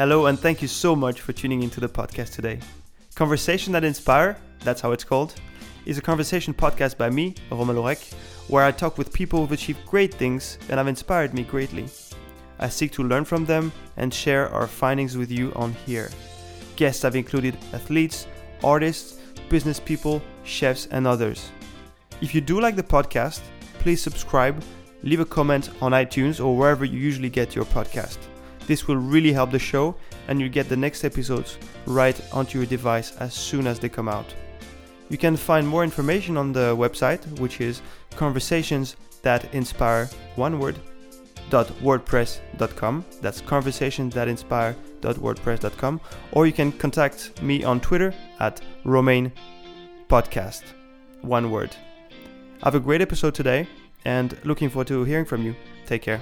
Hello, and thank you so much for tuning into the podcast today. Conversation That Inspire, that's how it's called, is a conversation podcast by me, Romain Lorek, where I talk with people who've achieved great things and have inspired me greatly. I seek to learn from them and share our findings with you on here. Guests have included athletes, artists, business people, chefs, and others. If you do like the podcast, please subscribe, leave a comment on iTunes or wherever you usually get your podcast. This will really help the show, and you'll get the next episodes right onto your device as soon as they come out. You can find more information on the website, which is conversations that inspire one word wordpress.com that's conversations that inspire.wordpress.com or you can contact me on twitter at romain podcast one word. Have a great episode today and looking forward to hearing from you. Take care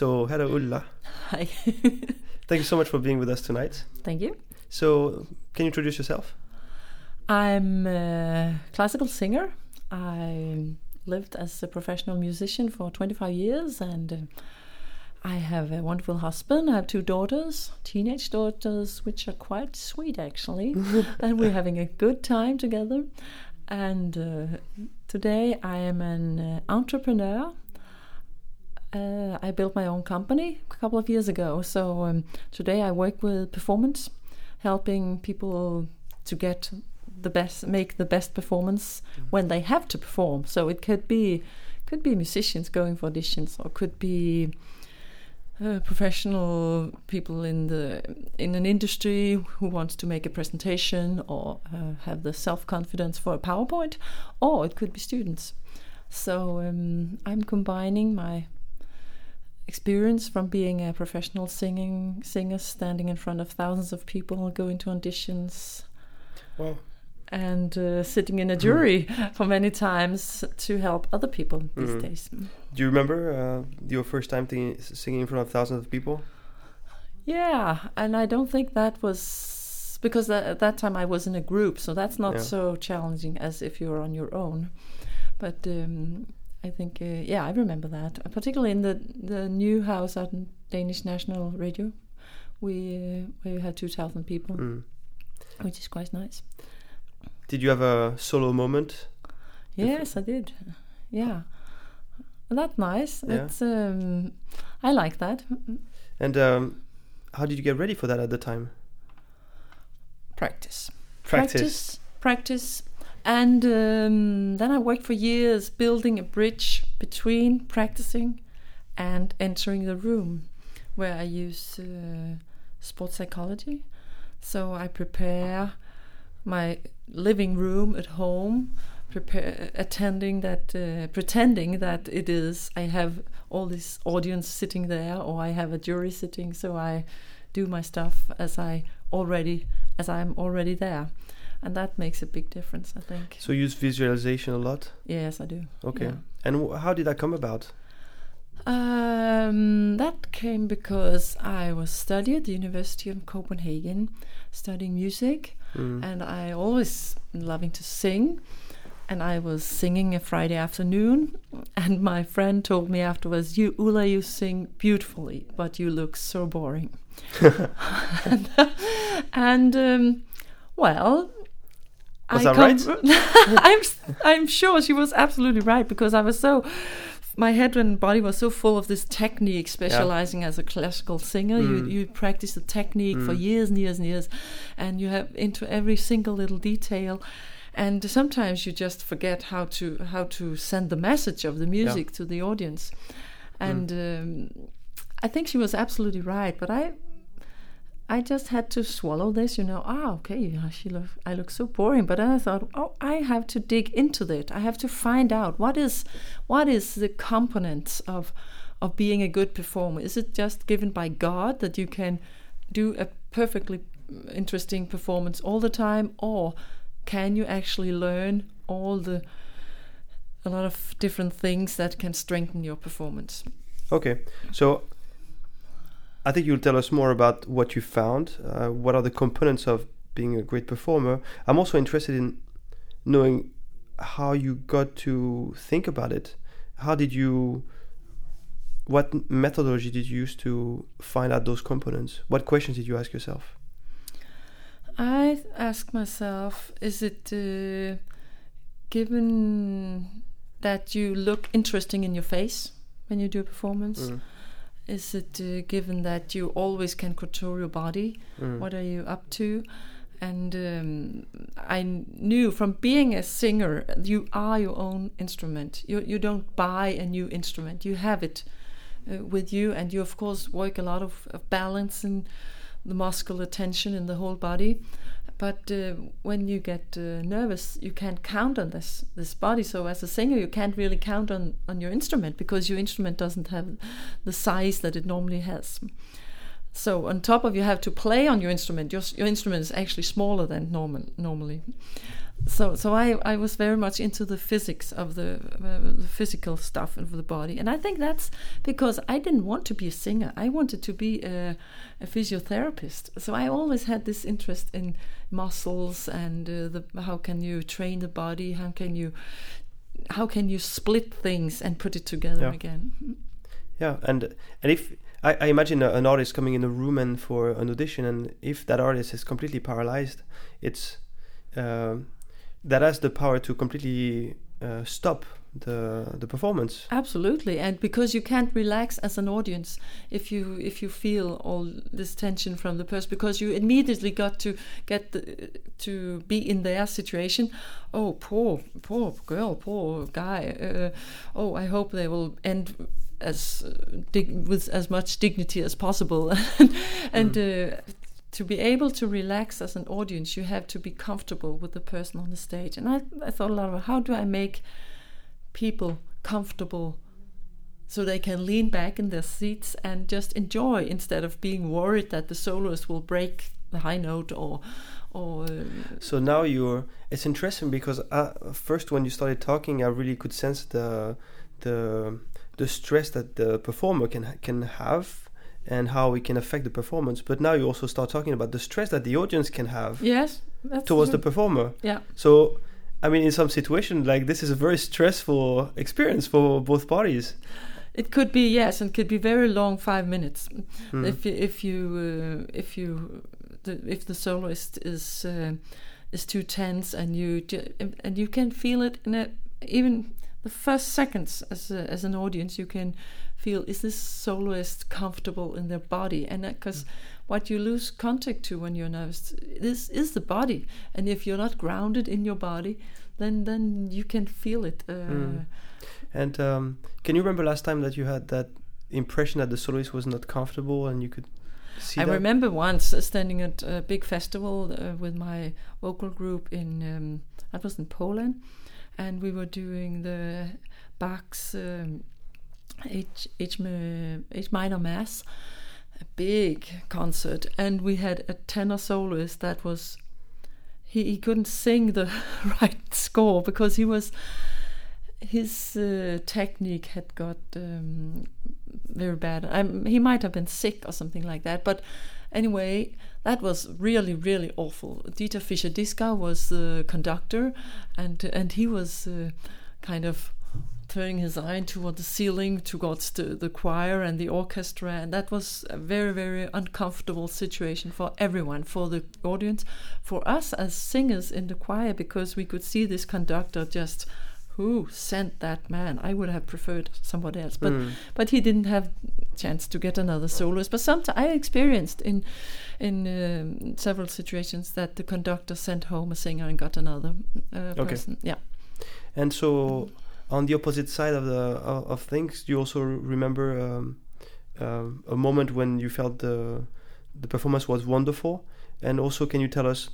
so hello ulla Hi. thank you so much for being with us tonight Thank you. so can you introduce yourself I'm a classical singer. I lived as a professional musician for 25 years and uh, I have a wonderful husband. I have two daughters, teenage daughters, which are quite sweet actually. and we're having a good time together. And uh, today I am an uh, entrepreneur. Uh, I built my own company a couple of years ago. So um, today I work with performance, helping people to get the best, make the best performance when they have to perform. So it could be, could be musicians going for auditions, or could be uh, professional people in the in an industry who wants to make a presentation or uh, have the self confidence for a PowerPoint, or it could be students. So um, I'm combining my experience from being a professional singing singer, standing in front of thousands of people, going to auditions, well and uh, sitting in a jury for many times to help other people these Mhm. days. Do you remember uh, your first time singing in front of thousands of people? Yeah, and I don't think that was because tha- at that time I was in a group, so that's not Yeah. so challenging as if you're on your own. But um, I think, uh, yeah, I remember that, uh, particularly in the the new house at Danish National Radio. We uh, we had two thousand people, Mm. which is quite nice. Did you have a solo moment? Yes, I did. Yeah, that's nice. Yeah. It's um, I like that. And um, how did you get ready for that at the time? Practice. Practice. practice, and um, then I worked for years building a bridge between practicing and entering the room, where I use uh, sports psychology. So I prepare my living room at home, prepare attending that, uh, pretending that it is. I have all this audience sitting there, or I have a jury sitting. So I do my stuff as I already as I'm already there, and that makes a big difference. I think. So you use visualization a lot. Yes, I do. Okay. Yeah. And w- how did that come about? Um, that came because I was studying at the University of Copenhagen, studying music, Mm. and I always loving to sing. And I was singing a Friday afternoon, and my friend told me afterwards, "You Ulla, you sing beautifully, but you look so boring." and and um, well, Was I that come right? I'm I'm sure she was absolutely right because I was so my head and body was so full of this technique, specializing as a classical singer. You Mm. you practice the technique for Mm. years and years and years, and you have into every single little detail. And sometimes you just forget how to how to send the message of the music to the audience. And um, I think she was absolutely right. But I I just had to swallow this, you know. Ah, okay, yeah, she look, I look so boring, but then I thought, oh, I have to dig into that. I have to find out what is, what is the components of, of being a good performer. Is it just given by God that you can do a perfectly interesting performance all the time, or can you actually learn all the, a lot of different things that can strengthen your performance? Okay. So I think you'll tell us more about what you found. Uh, what are the components of being a great performer? I'm also interested in knowing how you got to think about it. how did you what methodology did you use to find out those components what questions did you ask yourself I ask myself, is it uh, given that you look interesting in your face when you do a performance? Mm. Is it uh, given that you always can control your body? Mm. What are you up to? And um, I knew from being a singer, you are your own instrument. You you don't buy a new instrument. You have it uh, with you, and you of course work a lot of, of balance and the muscular tension in the whole body. But uh, when you get uh, nervous, you can't count on this this body. So as a singer, you can't really count on on your instrument because your instrument doesn't have the size that it normally has. So on top of you have to play on your instrument. Your your instrument is actually smaller than normal normally. So so I, I was very much into the physics of the, uh, the physical stuff of the body, and I think that's because I didn't want to be a singer. I wanted to be a, a physiotherapist. So I always had this interest in muscles and uh, the how can you train the body? How can you how can you split things and put it together Yeah. again? Yeah, and and if I, I imagine an artist coming in a room and for an audition, and if that artist is completely paralyzed, it's um that has the power to completely uh, stop the the performance. Absolutely, and because you can't relax as an audience if you if you feel all this tension from the person, because you immediately got to get the, to be in their situation. Oh, poor poor girl, poor guy. Uh, oh, I hope they will end as uh, dig- with as much dignity as possible, and. Uh, to be able to relax as an audience, you have to be comfortable with the person on the stage. And I, I thought a lot about how do I make people comfortable so they can lean back in their seats and just enjoy instead of being worried that the soloist will break the high note or or uh, So now you're. It's interesting because uh, first when you started talking, I really could sense the the the stress that the performer can can have and how it can affect the performance. But now you also start talking about the stress that the audience can have yes towards the performer. yeah So, I mean, in some situation, like this is a very stressful experience for both parties. it could be yes and could be very long five minutes Mm. if you, if you uh, if you the, if the soloist is uh, is too tense and you and you can feel it in a even the first seconds as a, as an audience you can feel is this soloist comfortable in their body and because what you lose contact to when you're nervous this is the body and if you're not grounded in your body then then you can feel it uh, Mm. And um, can you remember last time that you had that impression that the soloist was not comfortable and you could see I that? remember once uh, standing at a big festival uh, with my vocal group in um, that was in Poland, and we were doing the Bach's um, H H, H minor mass, a big concert, and we had a tenor soloist that was he, he couldn't sing the right score because he was his uh, technique had got um, very bad. Um, he might have been sick or something like that. But anyway, that was really, really awful. Dieter Fischer Dieskau was the conductor, and and he was uh, kind of turning his eye toward the ceiling, towards the, the choir and the orchestra, and that was a very, very uncomfortable situation for everyone, for the audience, for us as singers in the choir, because we could see this conductor just who sent that man? I would have preferred somebody else, but Mm. but he didn't have chance to get another soloist. But sometimes I experienced in in um, several situations that the conductor sent home a singer and got another uh, Okay. person. Yeah, And so, on the opposite side of the of, things, you also remember um, um, a moment when you felt the the performance was wonderful? And also, can you tell us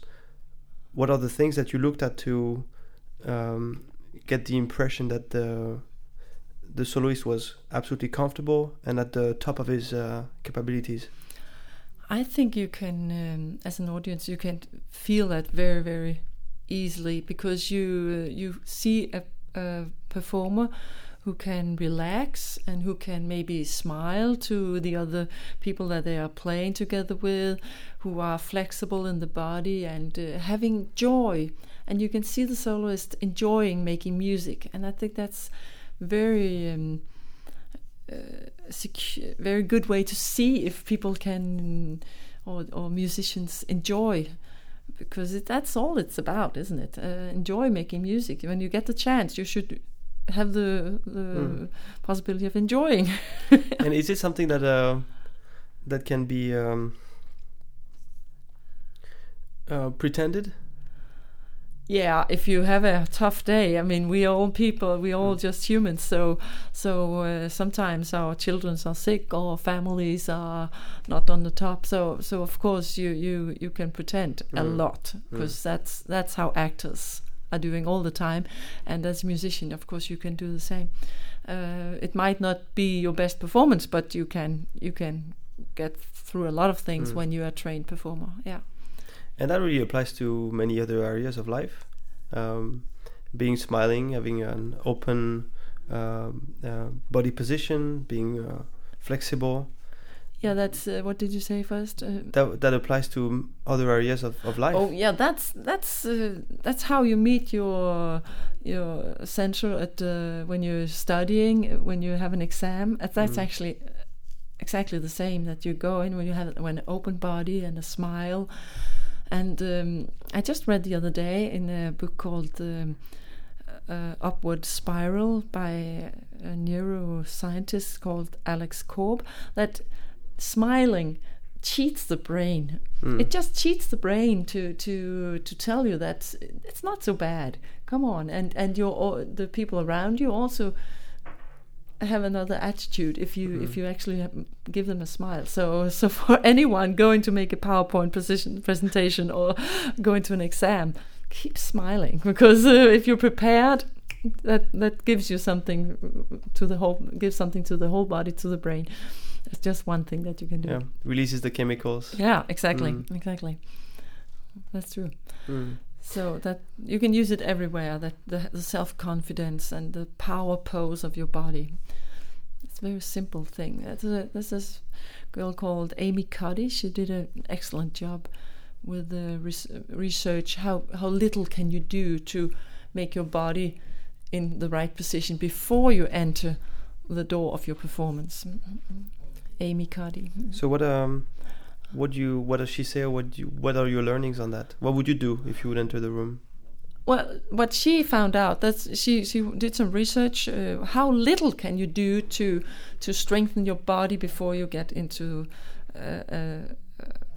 what are the things that you looked at to um, get the impression that the the soloist was absolutely comfortable and at the top of his uh, capabilities? I think you can, um, as an audience, you can feel that very, very easily because you uh, you see a, a performer who can relax and who can maybe smile to the other people that they are playing together with, who are flexible in the body and uh, having joy. And you can see the soloist enjoying making music, and I think that's very um, uh, secu- very good way to see if people can or, or musicians enjoy because it, that's all it's about isn't it uh, enjoy making music when you get the chance you should have the, the Mm. possibility of enjoying and is it something that uh, that can be um, uh, pretended? Yeah if you have a tough day i mean we are all people we are all just humans so so uh, sometimes our children are sick or families are not on the top so so of course you you you can pretend a Mm. lot because that's that's how actors are doing all the time and as a musician of course you can do the same uh, it might not be your best performance but you can you can get through a lot of things Mm. when you're a trained performer yeah And that really applies to many other areas of life. Um, being smiling, having an open um, uh, body position, being uh, flexible. yeah that's uh, what did you say first uh, That that applies to other areas of, of life. Oh yeah, that's that's uh, that's how you meet your your center at uh, when you're studying, uh, when you have an exam. Uh, That's Mm. actually exactly the same. That you go in when you have when an open body and a smile. And um, I just read the other day in a book called um, uh, Upward Spiral by a neuroscientist called Alex Korb that smiling cheats the brain. Mm. it just cheats the brain to to to tell you that it's not so bad. Come on. And and your all- the people around you also have another attitude if you if Mhm. you actually have, give them a smile so so for anyone going to make a powerpoint position, presentation or going to an exam keep smiling because uh, if you're prepared that that gives you something to the whole gives something to the whole body to the brain it's just one thing that you can do yeah, releases the chemicals. yeah, exactly, Mm. exactly. That's true. Mm. So that you can use it everywhere. That the, the self confidence and the power pose of your body. It's a very simple thing. A, there's this girl called Amy Cuddy. She did an excellent job with the res- research. How how little can you do to make your body in the right position before you enter the door of your performance? Amy Cuddy. So what um, what do you what does she say? Or what do you, what are your learnings on that? What would you do if you would enter the room? Well, what she found out that she she did some research. Uh, how little can you do to to strengthen your body before you get into uh, a,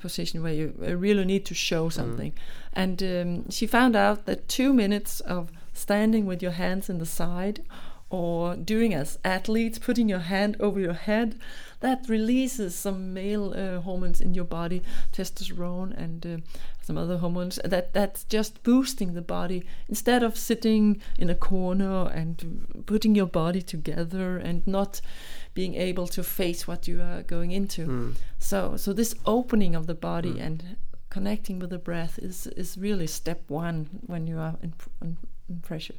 position where you really need to show something? And um, she found out that two minutes of standing with your hands in the side, or doing as athletes, putting your hand over your head, that releases some male uh, hormones in your body, testosterone and uh, some other hormones. That that's just boosting the body instead of sitting in a corner and putting your body together and not being able to face what you are going into. Mm. So so this opening of the body Mm. and connecting with the breath is is really step one when you are in, pr- in, in pressure.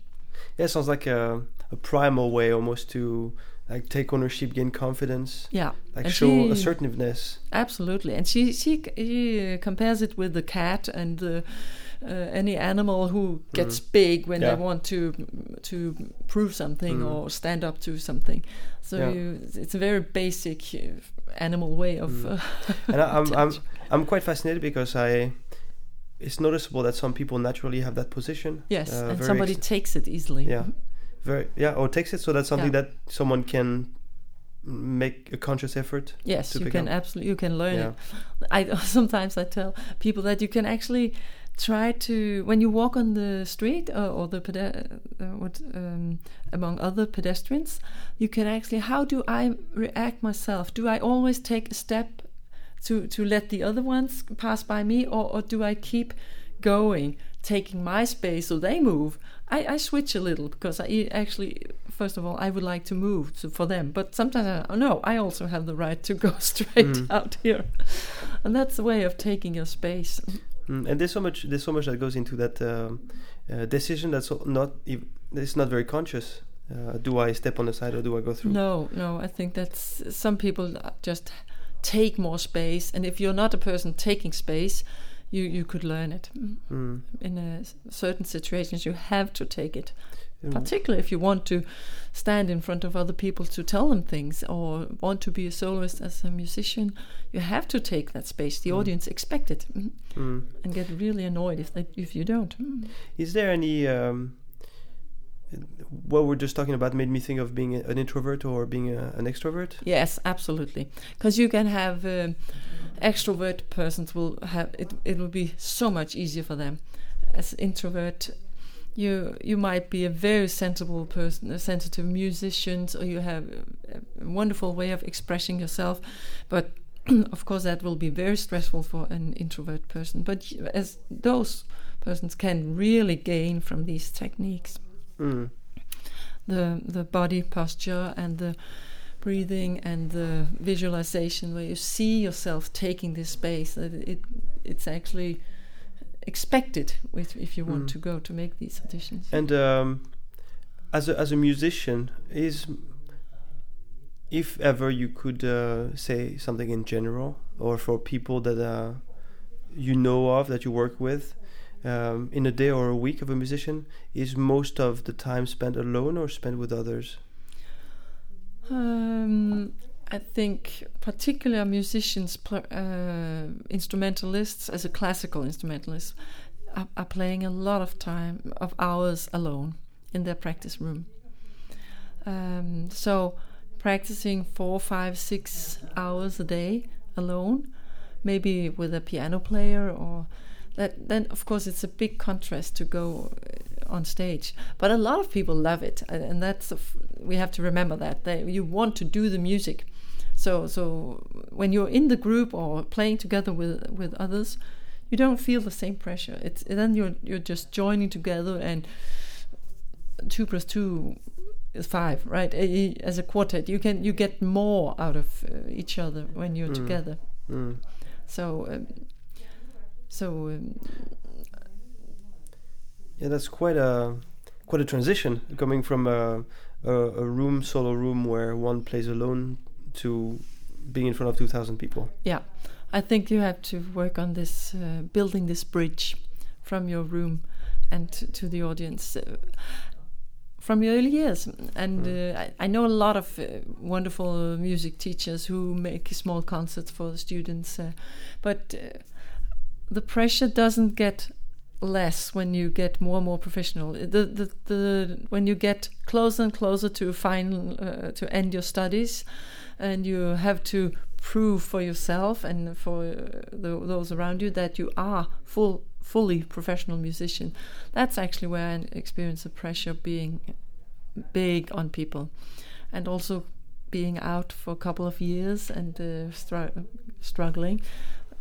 Yeah, it sounds like a, a primal way almost to like take ownership, gain confidence, Yeah, like And show she- assertiveness. absolutely. And she she, she uh, compares it with the cat and the. Uh, any animal who gets big when Yeah. they want to to prove something Mhm. or stand up to something, so Yeah. you, it's a very basic uh, animal way of. Mm. Uh, And I, I'm I'm. I'm quite fascinated because I it's noticeable that some people naturally have that position. yes, uh, and somebody takes it easily. Yeah. Very yeah or takes it so that's something Yeah. that someone can make a conscious effort. Yes, to you can absolutely you can learn Yeah. it. I sometimes I tell people that you can actually try to when you walk on the street or, or the pede- uh, what um, among other pedestrians, you can actually how do I react myself? Do I always take a step to to let the other ones pass by me, or, or do I keep going, taking my space so they move? I, I switch a little because I actually, first of all, I would like to move to, for them, but sometimes I oh, no, I also have the right to go straight Mm. out here, and that's a way of taking your space. Mm, and there's so much there's so much that goes into that um, uh, decision that's not it's not very conscious. Uh, do I step on the side or do I go through? No, no, I think that's some people just take more space, and if you're not a person taking space, you you could learn it Mm. in a certain situations. You have to take it. Mm. particularly if you want to stand in front of other people to tell them things or want to be a soloist as a musician you have to take that space the Mm. audience expect it mm, Mm. and get really annoyed if they, if you don't Mm. Is there any um, what we're just talking about made me think of being an introvert or being a, an extrovert? yes absolutely. Because you can have um, extrovert persons will have it it will be so much easier for them. As introvert you you might be a very sensible person a sensitive musician or you have a, a wonderful way of expressing yourself but of course that will be very stressful for an introvert person. But as those persons can really gain from these techniques Mm. the the body posture and the breathing and the visualization where you see yourself taking this space that it it's actually expected with if you want Mm. to go to make these auditions And um, as a as a musician, is if ever you could uh, say something in general, or for people that uh, you know of that you work with, um, in a day or a week of a musician, is most of the time spent alone or spent with others? Um, I think particular musicians, uh, instrumentalists, as a classical instrumentalist, are, are playing a lot of time of hours alone in their practice room. Um, so practicing four, five, six hours a day alone, maybe with a piano player or that. Then of course it's a big contrast to go uh, on stage. But a lot of people love it, and, and that's f- we have to remember that they, you want to do the music. So so when you're in the group or playing together with with others, you don't feel the same pressure. It's then you're you're just joining together and two plus two is five, right? As a quartet, you can you get more out of uh, each other when you're Mm. together. Mm. So um, so um, Yeah, that's quite a quite a transition coming from a, a, a room solo room where one plays alone to being in front of two thousand people. yeah, I think you have to work on this uh, building this bridge from your room and to, to the audience. Uh, from your early years, and Mm. uh, I, I know a lot of uh, wonderful music teachers who make small concerts for the students, uh, but uh, the pressure doesn't get less when you get more and more professional. The the, the when you get closer and closer to final uh, to end your studies, and you have to prove for yourself and for uh, the, those around you that you are full fully professional musician. That's actually where I experience the pressure being big on people, and also being out for a couple of years and uh, stru- struggling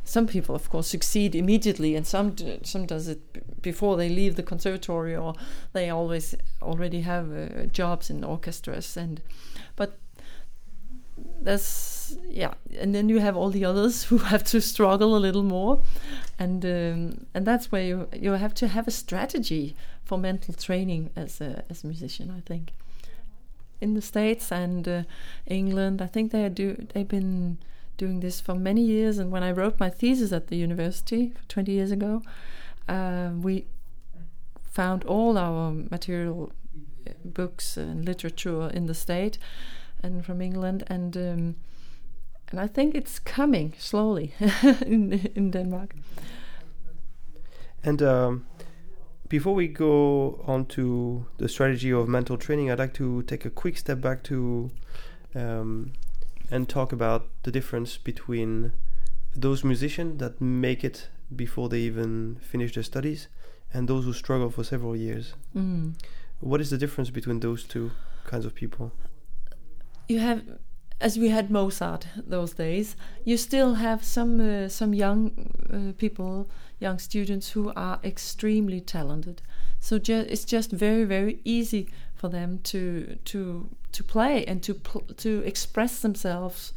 some people of course succeed immediately and some d- some does it before they leave the conservatory or they always already have uh, jobs in orchestras and but that's yeah and then you have all the others who have to struggle a little more and um, and that's where you you have to have a strategy for mental training as a as a musician i think. In the states and uh, england i think they do they've been doing this for many years. And when I wrote my thesis at the university 20 years ago, uh, we found all our material, uh, books and literature in the state and from England, and um, and I think it's coming slowly in in Denmark. And um, before we go on to the strategy of mental training, I'd like to take a quick step back to um, and talk about the difference between those musicians that make it before they even finish their studies and those who struggle for several years. Mm. What is the difference between those two kinds of people? you have as we had Mozart those days you still have some uh, some young uh, people young students who are extremely talented so ju- it's just very very easy for them to to to play and to pl- to express themselves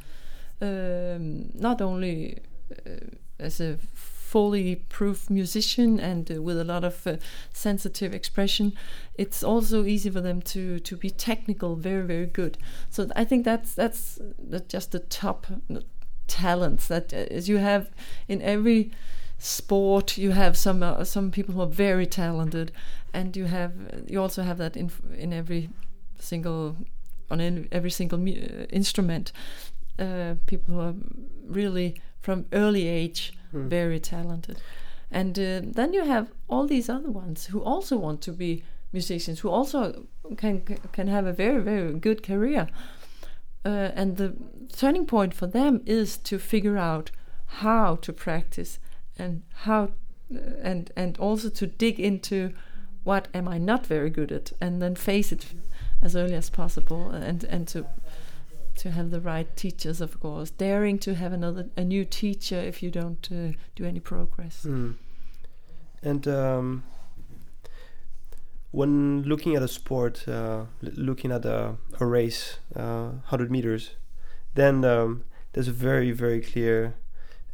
um, not only uh, as a fully proof musician and uh, with a lot of uh, sensitive expression it's also easy for them to to be technical very very good. So i think that's that's, just the top talents that uh, as you have in every sport you have some uh, some people who are very talented and you have you also have that in in every single on in every single uh, instrument. Uh, people who are really from early age Hmm. very talented. And uh, then you have all these other ones who also want to be musicians who also can can have a very very good career. Uh, and the turning point for them is to figure out how to practice and how uh, and and also to dig into what am I not very good at? And then face it as early as possible and and to to have the right teachers of course. Daring to have another a new teacher if you don't uh, do any progress. Mm. And um, when looking at a sport, uh, l- looking at a, a race, uh, 100 meters, then um, there's a very, very clear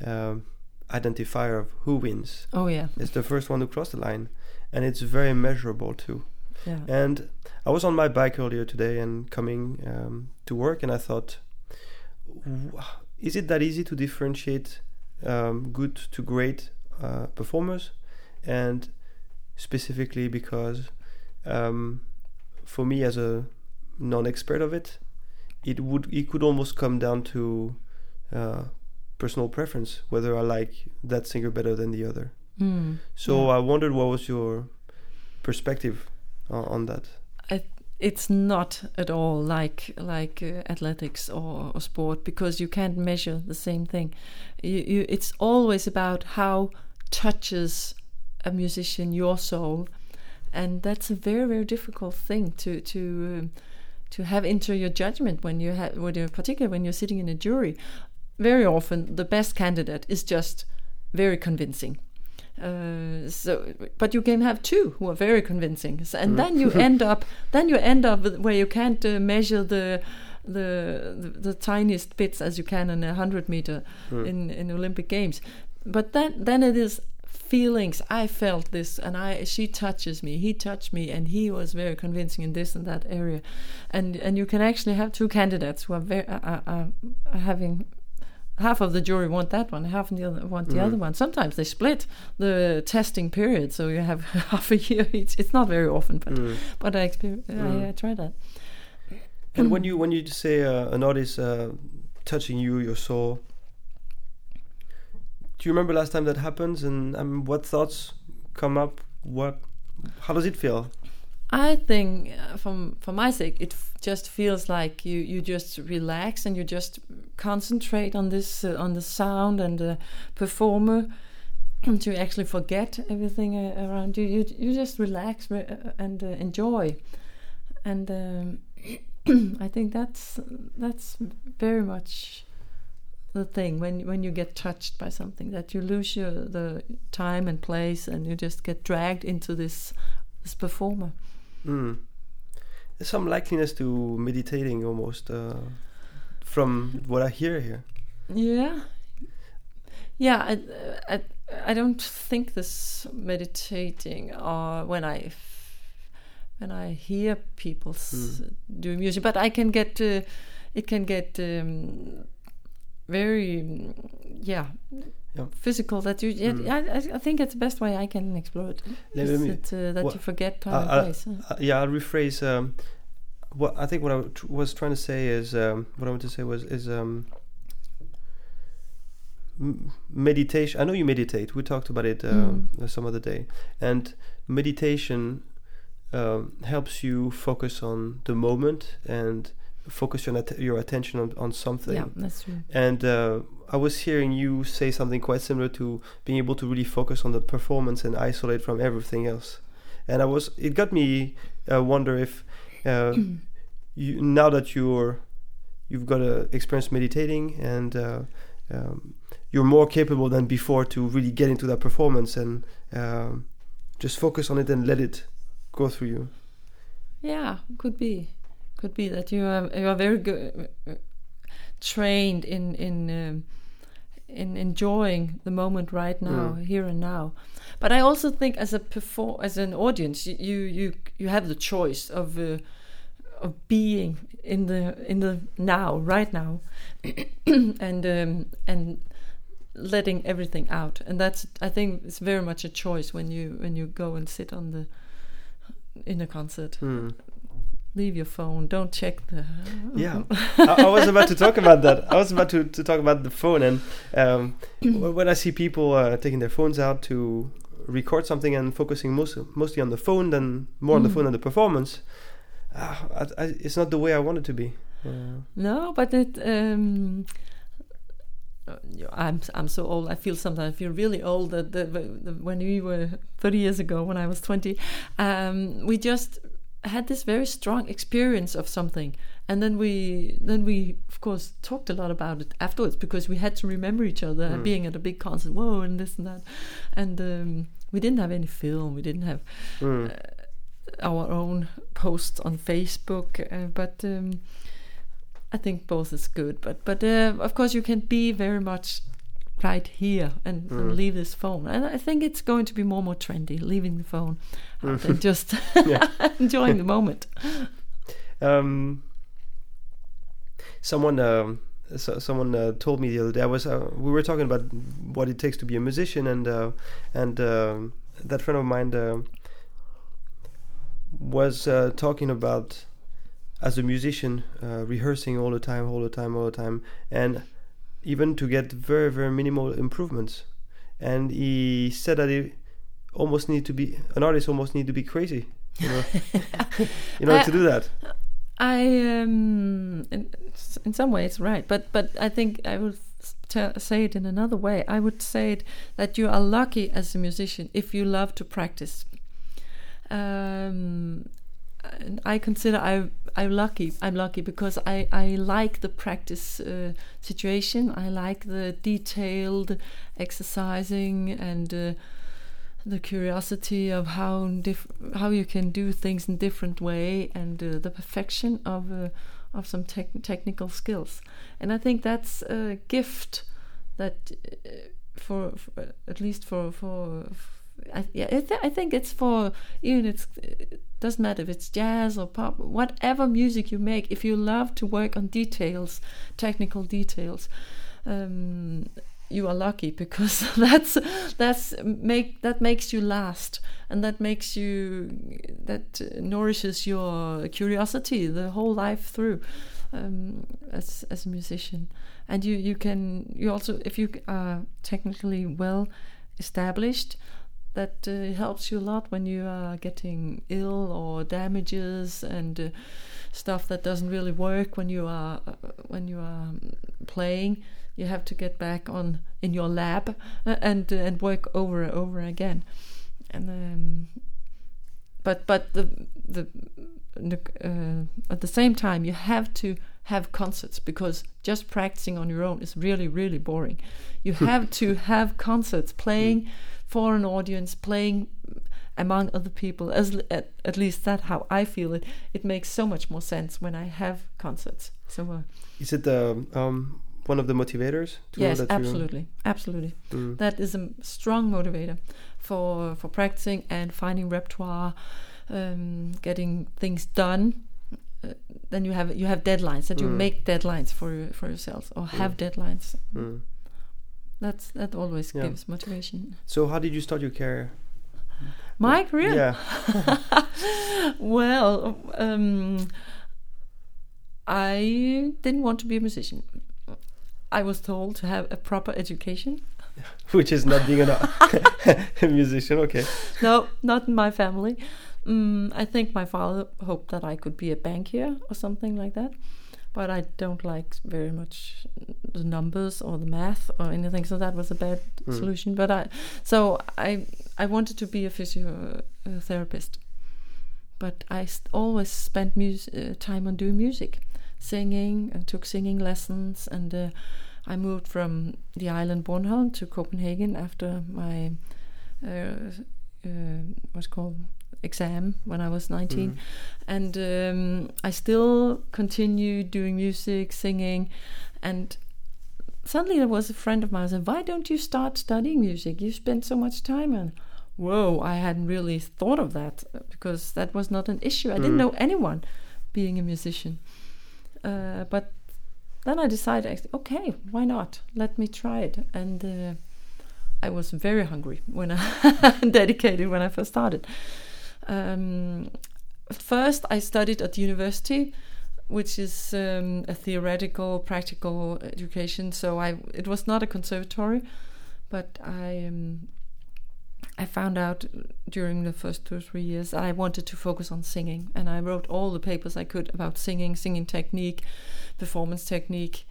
um, identifier of who wins. oh yeah. It's the first one to cross the line, and it's very measurable too. yeah And I was on my bike earlier today and coming um, to work, and I thought, is it that easy to differentiate um, good to great uh, performers? And specifically because um, for me, as a non-expert of it, it would it could almost come down to uh, personal preference, whether I like that singer better than the other. Mm. So Yeah. I wondered what was your perspective on, on that. it's not at all like like uh, athletics or, or sport because you can't measure the same thing. You, you, it's always about how touches a musician your soul, and that's a very very difficult thing to to um, to have into your judgment when you have when you particularly when you're sitting in a jury. Very often, the best candidate is just very convincing. Uh, so, but you can have two who are very convincing, and Mm. then you end up, then you end up where you can't uh, measure the, the the the tiniest bits as you can in a hundred meter Mm. in in Olympic Games. But then then it is feelings. I felt this, and I she touches me, he touched me, and he was very convincing in this and that area, and and you can actually have two candidates who are very are, are having. Half of the jury want that one, half the other want the Mm. other one. Sometimes they split the testing period, so you have half a year each. It's not very often, but Mm. but I exper- Mm. I, I tried that. And when you when you say uh, an artist uh, touching you, your soul, do you remember last time that happens? And um, what thoughts come up? What? How does it feel? I think, uh, from for my sake, it just feels like you you just relax and you just concentrate on this uh, on the sound and the performer, and you actually forget everything uh, around you. You you just relax re- uh, and uh, enjoy, and um, I think that's that's very much the thing when when you get touched by something that you lose your the time and place and you just get dragged into this this performer. Mm. There's some likeliness to meditating almost uh, from what I hear here. Yeah. Yeah, I, I, I don't think this meditating or when I when I hear people s- do music, but I can get uh, it can get um, very mm, yeah, Yeah. physical. That you yeah, Mm. I, I- I think it's the best way I can explore it. Let me- that, uh, that what- you forget time I- I- place. Uh, yeah, I'll rephrase. Um, what I think what I tr- was trying to say is um, what I want to say was is um, meditation. I know you meditate. We talked about it um, some other day, and meditation um, helps you focus on the moment and focus your your attention on, on something. yeah, that's true. And uh, I was hearing you say something quite similar to being able to really focus on the performance and isolate from everything else. And I was, it got me uh, wonder if uh, you now that you're, you've got a experience meditating and uh, um, you're more capable than before to really get into that performance and um, just focus on it and let it go through you. Yeah, could be, could be that you are you are very good, trained in in um, in enjoying the moment right now, Mm. here and now. But I also think as a perform as an audience, you you you have the choice of uh, of being in the in the now, right now, and um, and letting everything out, and that's I think it's very much a choice when you when you go and sit on the in a concert. Mm. Leave your phone. Don't check the. Yeah, I, I, was about to talk about that. I was about to, to talk about the phone, and um, when I see people uh, taking their phones out to record something and focusing most, mostly on the phone than more mm. on the phone than the performance, uh, I, I, it's not the way I want it to be. Uh, no, but it. Um, I'm I'm so old. I feel sometimes I feel really old. That the, the, when we were 30 years ago, when I was 20, um, we just had this very strong experience of something, and then we then we of course talked a lot about it afterwards because we had to remember each other mm. being at a big concert. Whoa, and this and that, and um, we didn't have any film. We didn't have mm. uh, our own posts on Facebook, uh, but. Um, I think both is good, but but uh, of course you can be very much right here and, mm. and, leave this phone. And I think it's going to be more and more trendy, leaving the phone out and just enjoying the moment. Um, someone um, so, someone uh, told me the other day. I was uh, we were talking about what it takes to be a musician, and uh, and um, that friend of mine uh, was uh, talking about as a musician, uh, rehearsing all the time, all the time, all the time, and even to get very, very minimal improvements. And he said that he almost need to be an artist, almost need to be crazy, you know, order I, to do that. I, um, in, in some ways, right, but but I think I would say it in another way. I would say it that you are lucky as a musician if you love to practice. Um, I consider I I'm lucky. I'm lucky because I I like the practice uh, situation. I like the detailed exercising and uh, the curiosity of how how you can do things in different way and uh, the perfection of uh, of some te- technical skills. And I think that's a gift that uh, for, for, at least for for, for I, I, th- I, think it's for even it's it doesn't matter if it's jazz or pop, whatever music you make. If you love to work on details, technical details, um, you are lucky because that's that's make that makes you last, and that makes you that nourishes your curiosity the whole life through um, as as a musician. And you you can you also if you are technically well established that uh, helps you a lot when you are getting ill or damages and uh, stuff that doesn't really work when you are uh, when you are playing. You have to get back on in your lab uh, and uh, and work over and over again. And um, but but the the uh, at the same time you have to have concerts because just practicing on your own is really really boring. You have to have concerts playing mm for an audience, playing among other people. As at, at least that how I feel it. It makes so much more sense when I have concerts. So uh, is it the um, one of the motivators? yes, absolutely, absolutely. Mm. That is a strong motivator for for practicing and finding repertoire, um, getting things done. Uh, then you have you have deadlines that mm. you make deadlines for for yourselves or have mm. deadlines. That's that always yeah. gives motivation. So how did you start your career? My career? Yeah. well, um, I didn't want to be a musician. I was told to have a proper education. Which is not being a musician, okay. No, not in my family. Um, I think my father hoped that I could be a banker or something like that but I don't like very much the numbers or the math or anything. So that was a bad mm. solution. But I, so I, I wanted to be a physiotherapist, but I always spent mus- uh, time on doing music, singing, and took singing lessons. And uh, I moved from the island Bornholm to Copenhagen after my uh, uh what's called exam when I was 19. Mm. And um, I still continued doing music, singing. And suddenly there was a friend of mine said, Why don't you start studying music? You spend so much time on. Whoa, I hadn't really thought of that because that was not an issue. I mm. didn't know anyone being a musician. Uh, but then I decided, okay, why not? Let me try it. And uh, I was very hungry when I dedicated when I first started. Um, first, I studied at the university, which is um, a theoretical, practical education. So I, it was not a conservatory, but I. Um, I found out during the first two or three years that I wanted to focus on singing, and I wrote all the papers I could about singing, singing technique, performance technique,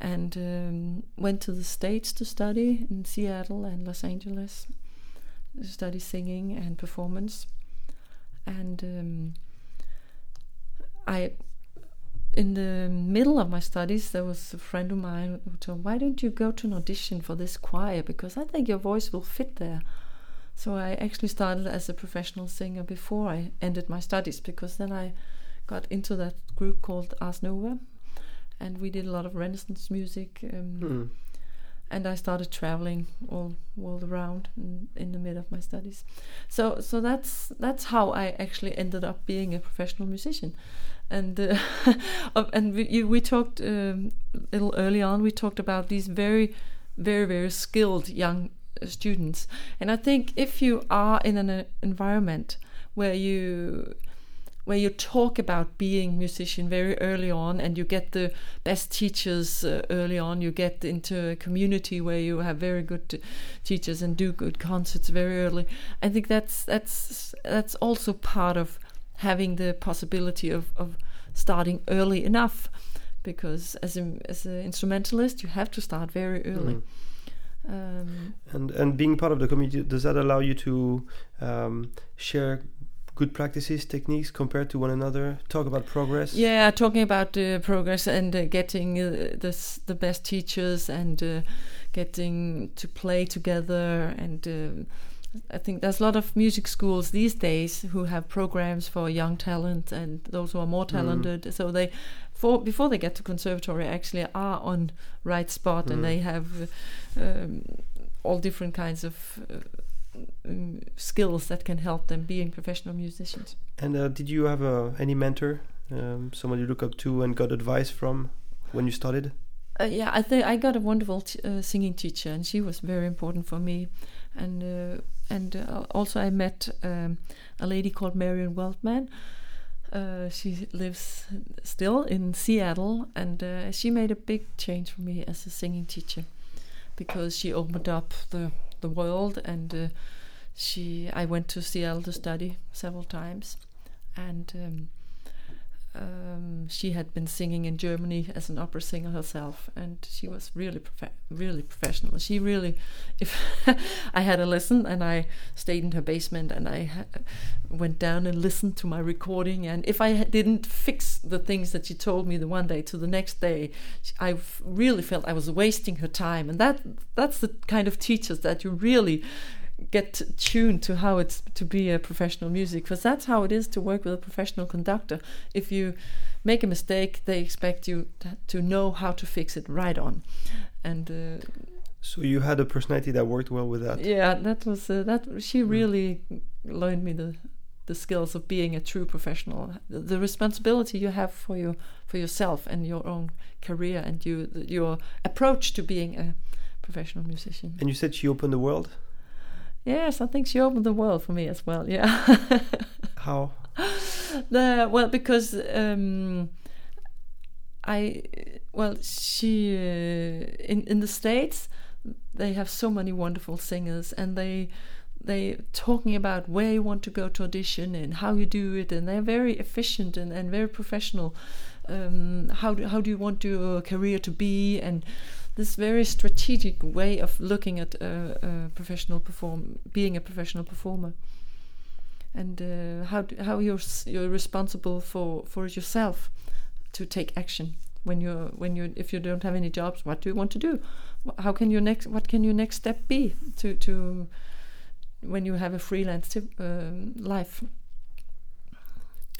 and um, went to the States to study in Seattle and Los Angeles, to study singing and performance. And um, I, in the middle of my studies, there was a friend of mine who told, "Why don't you go to an audition for this choir? Because I think your voice will fit there." So I actually started as a professional singer before I ended my studies, because then I got into that group called Ars Nova, and we did a lot of Renaissance music. Um, Mm. And I started traveling all all around in, in the middle of my studies. So so that's that's how I actually ended up being a professional musician. And uh, and we we talked um, a little early on. We talked about these very very very skilled young uh, students. And I think if you are in an uh, environment where you where you talk about being musician very early on and you get the best teachers uh, early on you get into a community where you have very good teachers and do good concerts very early i think that's that's that's also part of having the possibility of, of starting early enough because as a as an instrumentalist you have to start very early Mm. um, And and being part of the community, does that allow you to um, share good practices, techniques compared to one another? Talk about progress. Yeah, talking about the progress and uh, getting uh, the the best teachers and uh, getting to play together and. I think there's a lot of music schools these days who have programs for young talent and those who are more talented. So they, for before they get to conservatory, actually are on right spot Mm. and they have um, all different kinds of uh, um, skills that can help them being professional musicians. And uh, did you have uh, any mentor, um, someone you look up to and got advice from when you started? Uh, yeah, I think I got a wonderful t- uh, singing teacher, and she was very important for me. And uh, and uh, also I met um, a lady called Marion Weltman. Uh, she lives still in Seattle, and uh, she made a big change for me as a singing teacher because she opened up the the world, and uh, she I went to Seattle to study several times, and. Um, um, she had been singing in Germany as an opera singer herself, and she was really profe- really professional. She really, if I had a lesson and I stayed in her basement and I went down and listened to my recording, and if I didn't fix the things that she told me the one day to the next day, I really felt I was wasting her time, and that that's the kind of teachers that you really get tuned to how it's to be a professional music because that's how it is to work with a professional conductor if you make a mistake they expect you to know how to fix it right on and uh, So you had a personality that worked well with that. yeah that was uh, that she Mm. really learned me the the skills of being a true professional the, the responsibility you have for your for yourself and your own career and you your approach to being a professional musician And you said she opened the world. Yes i think she opened the world for me as well yeah How? the well because um i well she uh, in in the states they have so many wonderful singers and they they talking about where you want to go to audition and how you do it and they're very efficient and, and very professional um, how do, how do you want your career to be and this very strategic way of looking at a, professional perform being a professional performer and uh, how how you're s- you're responsible for for yourself to take action when you're when you if you don't have any jobs what do you want to do how can your next what can your next step be to to when you have a freelance tip, um, life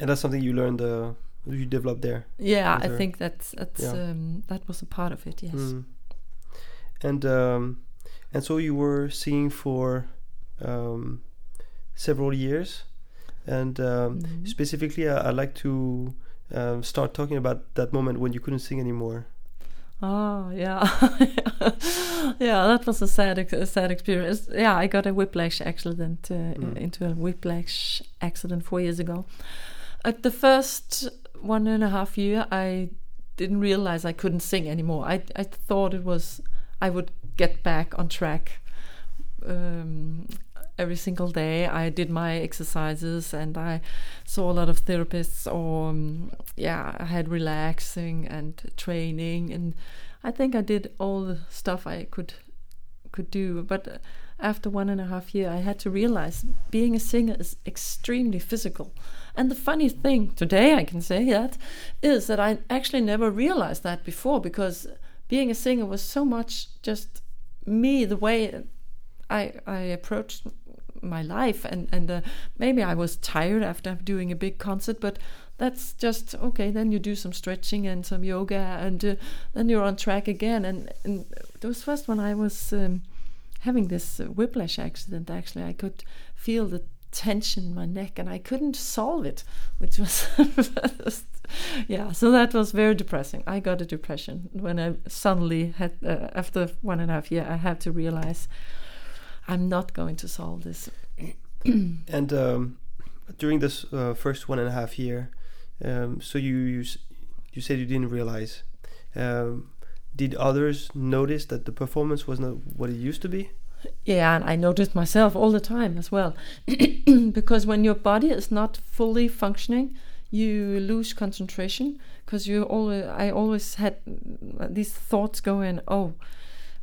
And that's something you learned. Uh, you developed there. yeah i her. think that's that's Yeah. um, that was a part of it yes Mm. And um, and so you were singing for um, several years, and um, Mhm. specifically, I, I'd like to um, start talking about that moment when you couldn't sing anymore. Oh yeah, yeah. That was a sad, a sad experience. Yeah, I got a whiplash accident uh, mm. into a whiplash accident four years ago. At the first one and a half year, I didn't realize I couldn't sing anymore. I I thought it was I would get back on track. Um, every single day I did my exercises and I saw a lot of therapists or um, yeah I had relaxing and training and I think I did all the stuff I could could do but after one and a half year I had to realize being a singer is extremely physical and the funny thing today I can say that is that I actually never realized that before because being a singer was so much just me the way I I approached my life and and uh, maybe I was tired after doing a big concert but that's just okay then you do some stretching and some yoga and uh, then you're on track again. And, and it was first when I was um, having this whiplash accident actually I could feel the tension in my neck and I couldn't solve it which was yeah so that was very depressing I got a depression when I suddenly had uh, after one and a half year I had to realize I'm not going to solve this. and um, during this uh, first one and a half year, um, so you, you you said you didn't realize. Um, did others notice that the performance was not what it used to be? Yeah, and I noticed myself all the time as well. because when your body is not fully functioning, you lose concentration. Because you always, I always had these thoughts going, oh,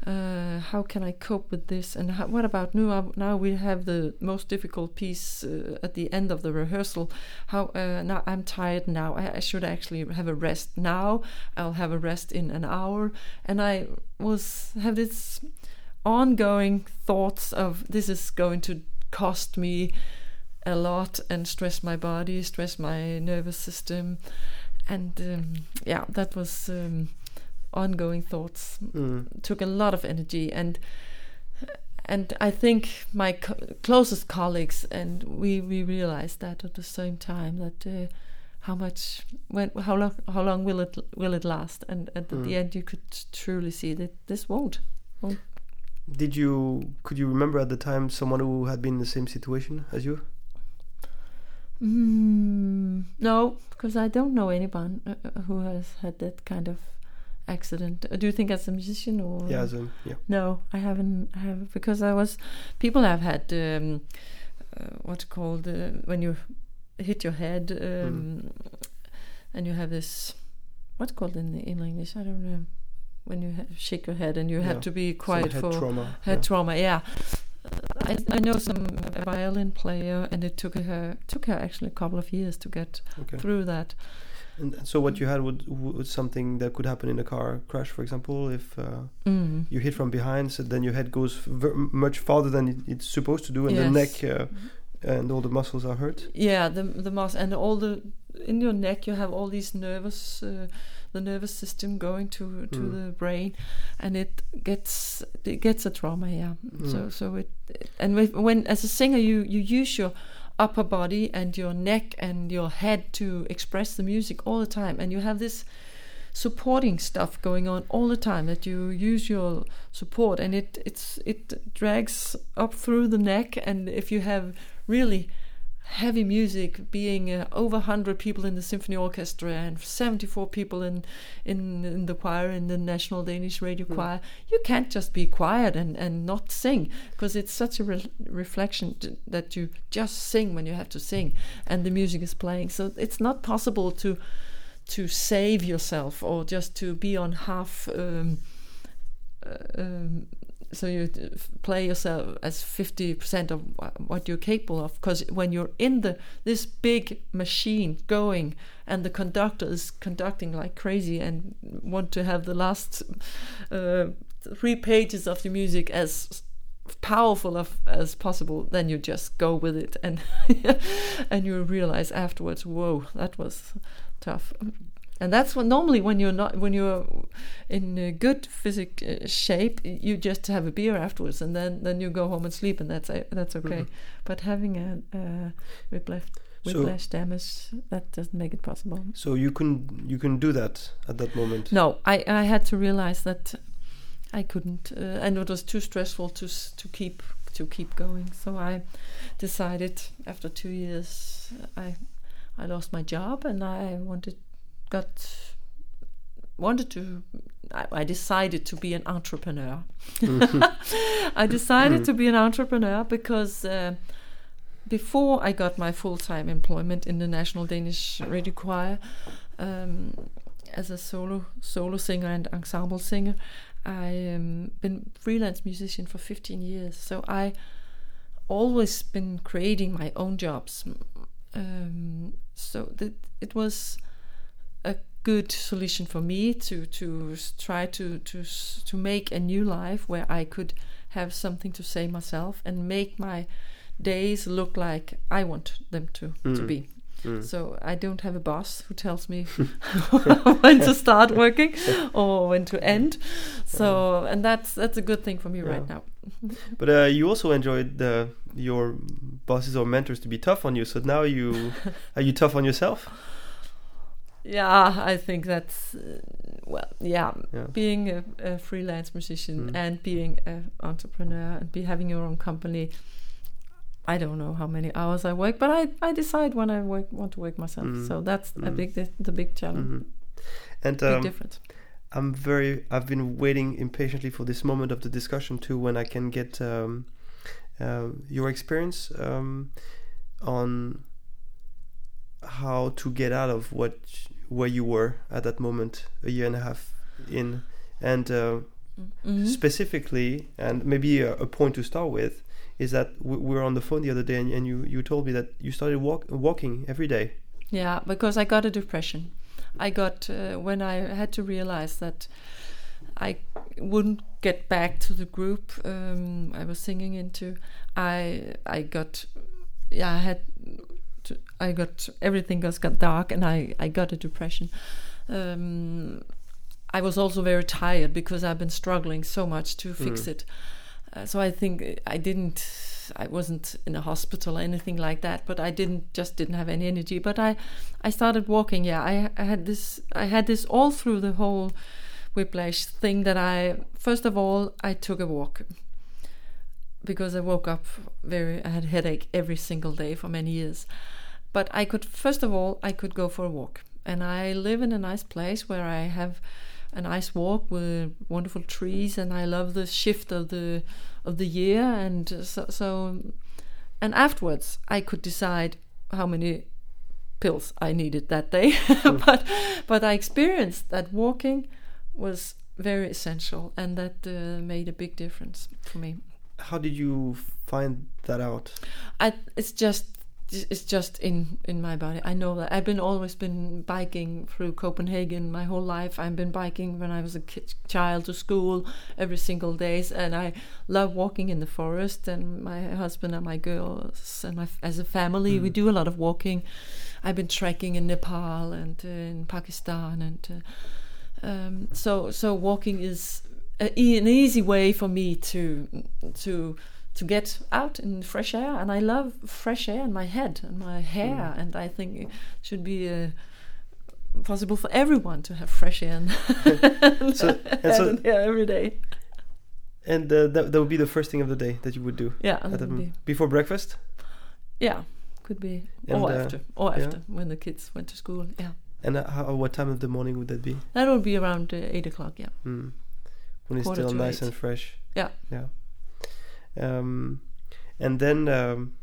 uh, how can I cope with this? And how, what about now? Now we have the most difficult piece uh, at the end of the rehearsal. How uh, now I'm tired now. I, I, should actually have a rest now. I'll have a rest in an hour. And I was have this ongoing thoughts of this is going to cost me a lot and stress my body, stress my nervous system, and um, yeah, that was. Um, ongoing thoughts mm. took a lot of energy and and I think my co closest colleagues and we we realized that at the same time that uh, how much when how long how long will it will it last and at mm. the end you could truly see that this won't, won't did you could you remember at the time someone who had been in the same situation as you mm, no because i don't know anyone uh, uh who has had that kind of accident. Uh, do you think as a musician or? Yeah, as a, yeah. No, I haven't. I have because I was. People have had um, uh, what's called uh, when you hit your head um, mm. and you have this. What's called in in English? I don't know. When you shake your head and you yeah. have to be quiet head for trauma. head yeah. trauma. Yeah. I, I know some violin player, and it took her took her actually a couple of years to get okay. through that. And so what you had would was something that could happen in a car crash, for example, if uh, mm. you hit from behind, so then your head goes much farther than it's supposed to do, and yes. the neck uh, and all the muscles are hurt. Yeah, the the muscle and all the in your neck you have all these nervous. Uh, the nervous system going to to mm. the brain, and it gets it gets a trauma. Yeah, mm. so so it and when as a singer you you use your upper body and your neck and your head to express the music all the time and you have this supporting stuff going on all the time that you use your support and it it's it drags up through the neck and if you have really heavy music being uh, over 100 people in the symphony orchestra and 74 people in in, in the choir in the national danish radio mm. choir you can't just be quiet and, and not sing because it's such a re reflection that you just sing when you have to sing and the music is playing so it's not possible to to save yourself or just to be on half um, uh, um, so you play yourself as 50% of what you're capable of because when you're in the this big machine going and the conductor is conducting like crazy and want to have the last uh, three pages of the music as powerful of, as possible then you just go with it and and you realize afterwards whoa that was tough and that's what normally when you're not when you're in good physic uh, shape you just have a beer afterwards and then then you go home and sleep and that's uh, that's okay mm-hmm. but having a, a whiplash So- whiplash damage. That doesn't make it possible. So you can you can do that at that moment. No, I, I had to realize that I couldn't, uh, and it was too stressful to s- to keep to keep going. So I decided after two years, I I lost my job, and I wanted got wanted to. I, I decided to be an entrepreneur. I decided to be an entrepreneur because. Uh, before I got my full time employment in the National Danish Radio Choir, um, as a solo solo singer and ensemble singer. I um, been freelance musician for 15 years, so I always been creating my own jobs. Um, so that it was good solution for me to to try to to to make a new life where I could have something to say myself and make my days look like I want them to to Mm. be. Mm. So I don't have a boss who tells me when to start working or when to end. So and that's that's a good thing for me right now. But uh, you also enjoyed the your bosses or mentors to be tough on you. So now you are you tough on yourself? Yeah, I think that's uh, well, yeah, Yeah. being a, a freelance musician Mm. and being an entrepreneur and be having your own company. I don't know how many hours I work, but I, I decide when I work want to work myself. Mm. So that's a Mm. big di- the big challenge, Mhm. And big um, difference. I'm very. I've been waiting impatiently for this moment of the discussion too, when I can get um, uh, your experience um, on how to get out of what where you were at that moment a year and a half in, and uh, Mhm. specifically, and maybe a, a point to start with is that we, we were on the phone the other day, and, and you you told me that you started walk, walking every day. Yeah, because I got a depression. I got uh, when I had to realize that I wouldn't get back to the group um, I was singing into. I I got yeah I had I got everything just got dark and I I got a depression. Um, I was also very tired because I've been struggling so much to fix Mm. it. Uh, so I think I didn't. I wasn't in a hospital or anything like that, but I didn't just didn't have any energy. But I, I started walking. Yeah, I, I had this. I had this all through the whole whiplash thing. That I first of all I took a walk because I woke up very. I had headache every single day for many years. But I could first of all I could go for a walk, and I live in a nice place where I have a nice walk with wonderful trees, and I love the shift of the of the year, and uh, so, so and afterwards I could decide how many pills I needed that day, but but I experienced that walking was very essential, and that uh, made a big difference for me. How did you find that out? I it's just it's just in in my body. I know that I've been always been biking through Copenhagen my whole life. I've been biking when I was a kid, child to school every single days, and I love walking in the forest. And my husband and my girls and my as a family, we Mm. do a lot of walking. I've been trekking in Nepal and uh, in Pakistan, and uh, um, so so walking is a, an easy way for me to to to get out in fresh air and I love fresh air in my head and my hair and I think it should be uh, possible for everyone to have fresh air and, So- and so- and hair every day And uh, that, that would be the first thing of the day that you would do yeah the, be, before breakfast. yeah could be And, or uh, after or yeah. after when the kids went to school yeah And uh, how, what time of the morning would that be? that would be around uh, eight o'clock yeah Mm. When it's still nice eight. and fresh. Yeah. Yeah. Um, and then um,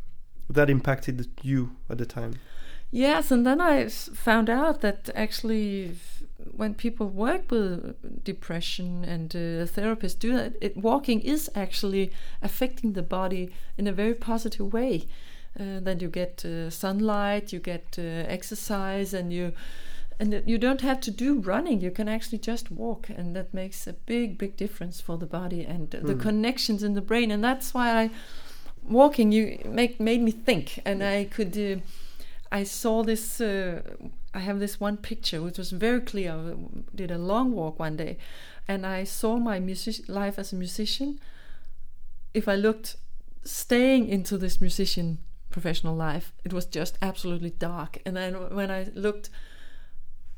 that impacted you at the time. Yes, and then I found out that actually, when people work with depression and uh, therapists do that, it, walking is actually affecting the body in a very positive way. Uh, that you get uh, sunlight, you get uh, exercise, and you and you don't have to do running. You can actually just walk, and that makes a big, big difference for the body and the Hmm. connections in the brain. And that's why I walking you make made me think, and I could. Uh, I saw this. Uh, I have this one picture which was very clear. I did a long walk one day, and I saw my music life as a musician. If I looked staying into this musician professional life. It was just absolutely dark. And then when I looked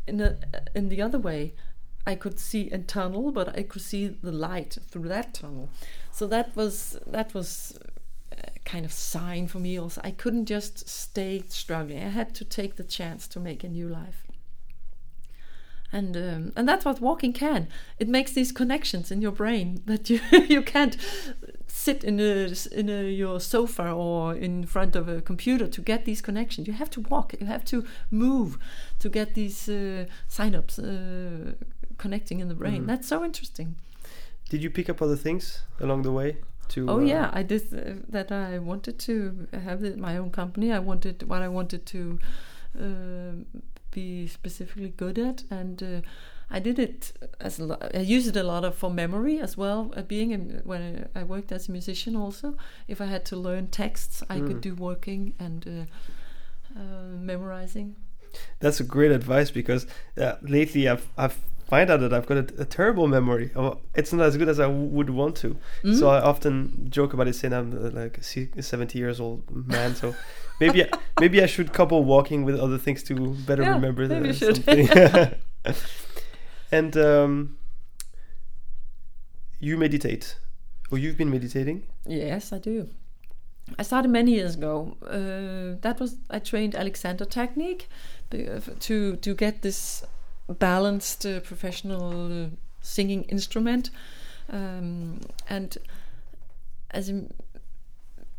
in the in the other way, I could see a tunnel, but I could see the light through that tunnel. So that was that was a kind of sign for me. Also, I couldn't just stay struggling. I had to take the chance to make a new life. And um, and that's what walking can. It makes these connections in your brain that you you can't sit in a, in a, your sofa or in front of a computer to get these connections. You have to walk. You have to move to get these uh, synapses uh, connecting in the brain. Mhm. That's so interesting. Did you pick up other things along the way? To Oh uh, yeah, I did uh, that. I wanted to have the, my own company. I wanted what I wanted to uh, be specifically good at, and uh, I did it as a I use it a lot of for memory as well. Uh, being in, when I worked as a musician, also, if I had to learn texts, I Mm. could do working and uh, uh, memorizing. That's a great advice because uh, lately I've I've find out that I've got a, a terrible memory. Oh, It's not as good as I w- would want to. Mm. So I often joke about it, saying I'm uh, like a 70 years old man. So maybe I, maybe I should couple walking with other things to better Yeah, remember the maybe you should. and um, you meditate, or you've been meditating. Yes, I do. I started many years ago. Uh, that was I trained Alexander technique uh, to to get this balanced uh, professional uh, singing instrument, um, and as a,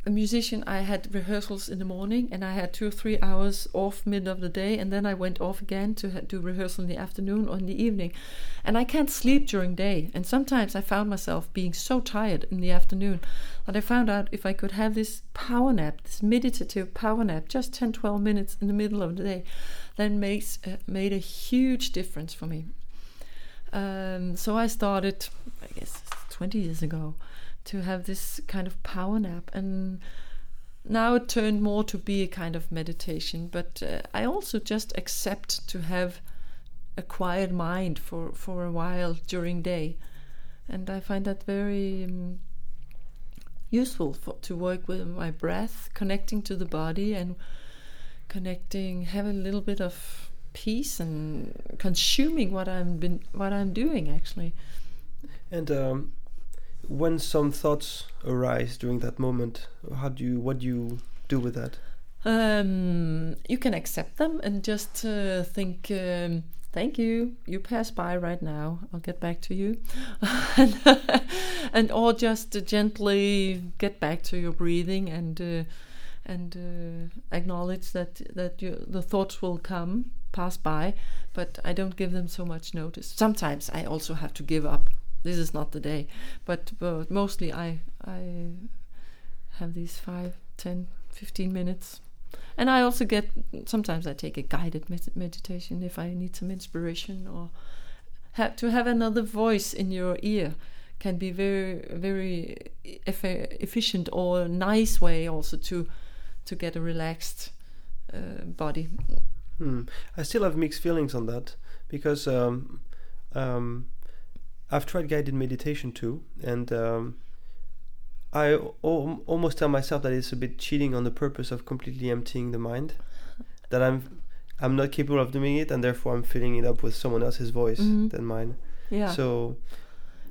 a musician, I had rehearsals in the morning, and I had two or three hours off mid of the day, and then I went off again to do rehearsal in the afternoon or in the evening, and I can't sleep during day. And sometimes I found myself being so tired in the afternoon that I found out if I could have this power nap, this meditative power nap, just 10, 12 minutes in the middle of the day, then makes uh, made a huge difference for me. Um, so I started, I guess, 20 years ago, to have this kind of power nap, and now it turned more to be a kind of meditation. But uh, I also just accept to have a quiet mind for for a while during day, and I find that very. Um, useful for, to work with my breath, connecting to the body and connecting, have a little bit of peace and consuming what I'm been what I'm doing actually. And um, when some thoughts arise during that moment, how do you what do you do with that? Um, you can accept them and just uh, think, um, thank you, you pass by right now. I'll get back to you, and, and or just uh, gently get back to your breathing and uh, and uh, acknowledge that that you, the thoughts will come, pass by, but I don't give them so much notice. Sometimes I also have to give up. This is not the day, but, but mostly I I have these five, ten, fifteen minutes and I also get sometimes I take a guided med- meditation if I need some inspiration or to have another voice in your ear can be very very eff- efficient or nice way also to to get a relaxed uh, body. Hmm. I still have mixed feelings on that because um, um, I've tried guided meditation too, and um, I almost tell myself that it's a bit cheating on the purpose of completely emptying the mind. That I'm I'm not capable of doing it, and therefore I'm filling it up with someone else's voice Mhm. than mine. Yeah. So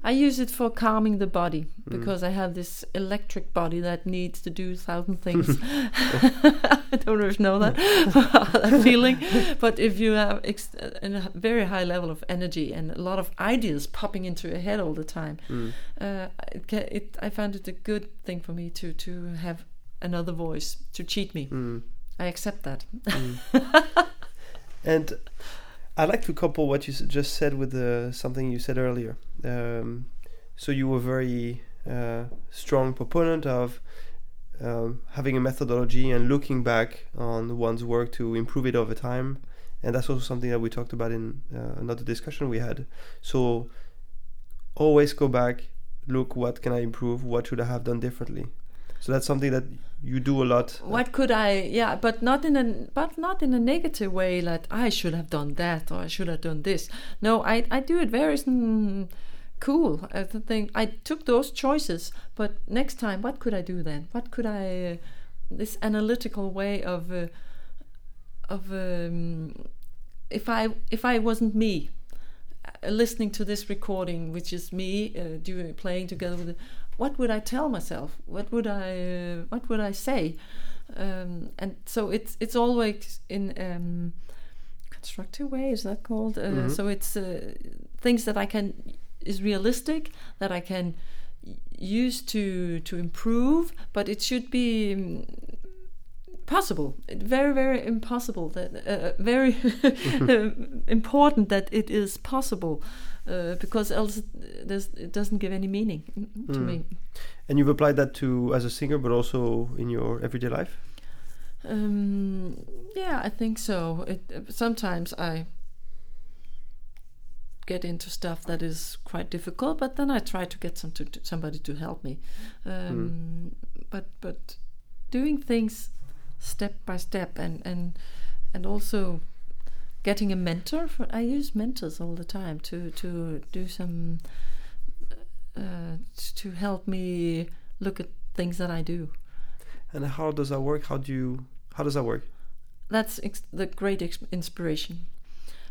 I use it for calming the body Mm. because I have this electric body that needs to do thousand things. I don't know if you know that, that feeling. But if you have ex- a very high level of energy and a lot of ideas popping into your head all the time, mm, uh, it, it, I found it a good thing for me to to have another voice to cheat me. mm, I accept that. mm. and I'd like to couple what you just said with uh, something you said earlier. Um, so you were very uh, strong proponent of um, having a methodology and looking back on one's work to improve it over time, and that's also something that we talked about in uh, another discussion we had. So always go back, look what can I improve, what should I have done differently. So that's something that you do a lot. what could I? Yeah, but not in a but not in a negative way. Like I should have done that or I should have done this. No, I I do it very mm, cool. I think I took those choices, but next time, what could I do then? What could I? this analytical way of uh, of um, if I if I wasn't me uh, listening to this recording, which is me uh, doing playing together with it, what would I tell myself? What would I uh, what would I say? Um, and so it's it's always in um, constructive way. Is that called? Uh, Mhm. So it's uh, things that I can is realistic that I can use to to improve, but it should be. um, possible very very impossible that uh, very important that it is possible uh, because else it doesn't give any meaning to Mm. me And you've applied that to as a singer, but also in your everyday life. Um, yeah, I think so. It, uh, sometimes I get into stuff that is quite difficult, but then I try to get some to, to somebody to help me. Um, But but doing things step by step and and and also getting a mentor. For, I use mentors all the time to to do some uh, to help me look at things that I do. And how does that work? How do you? How does that work? that's ex- the great ex- inspiration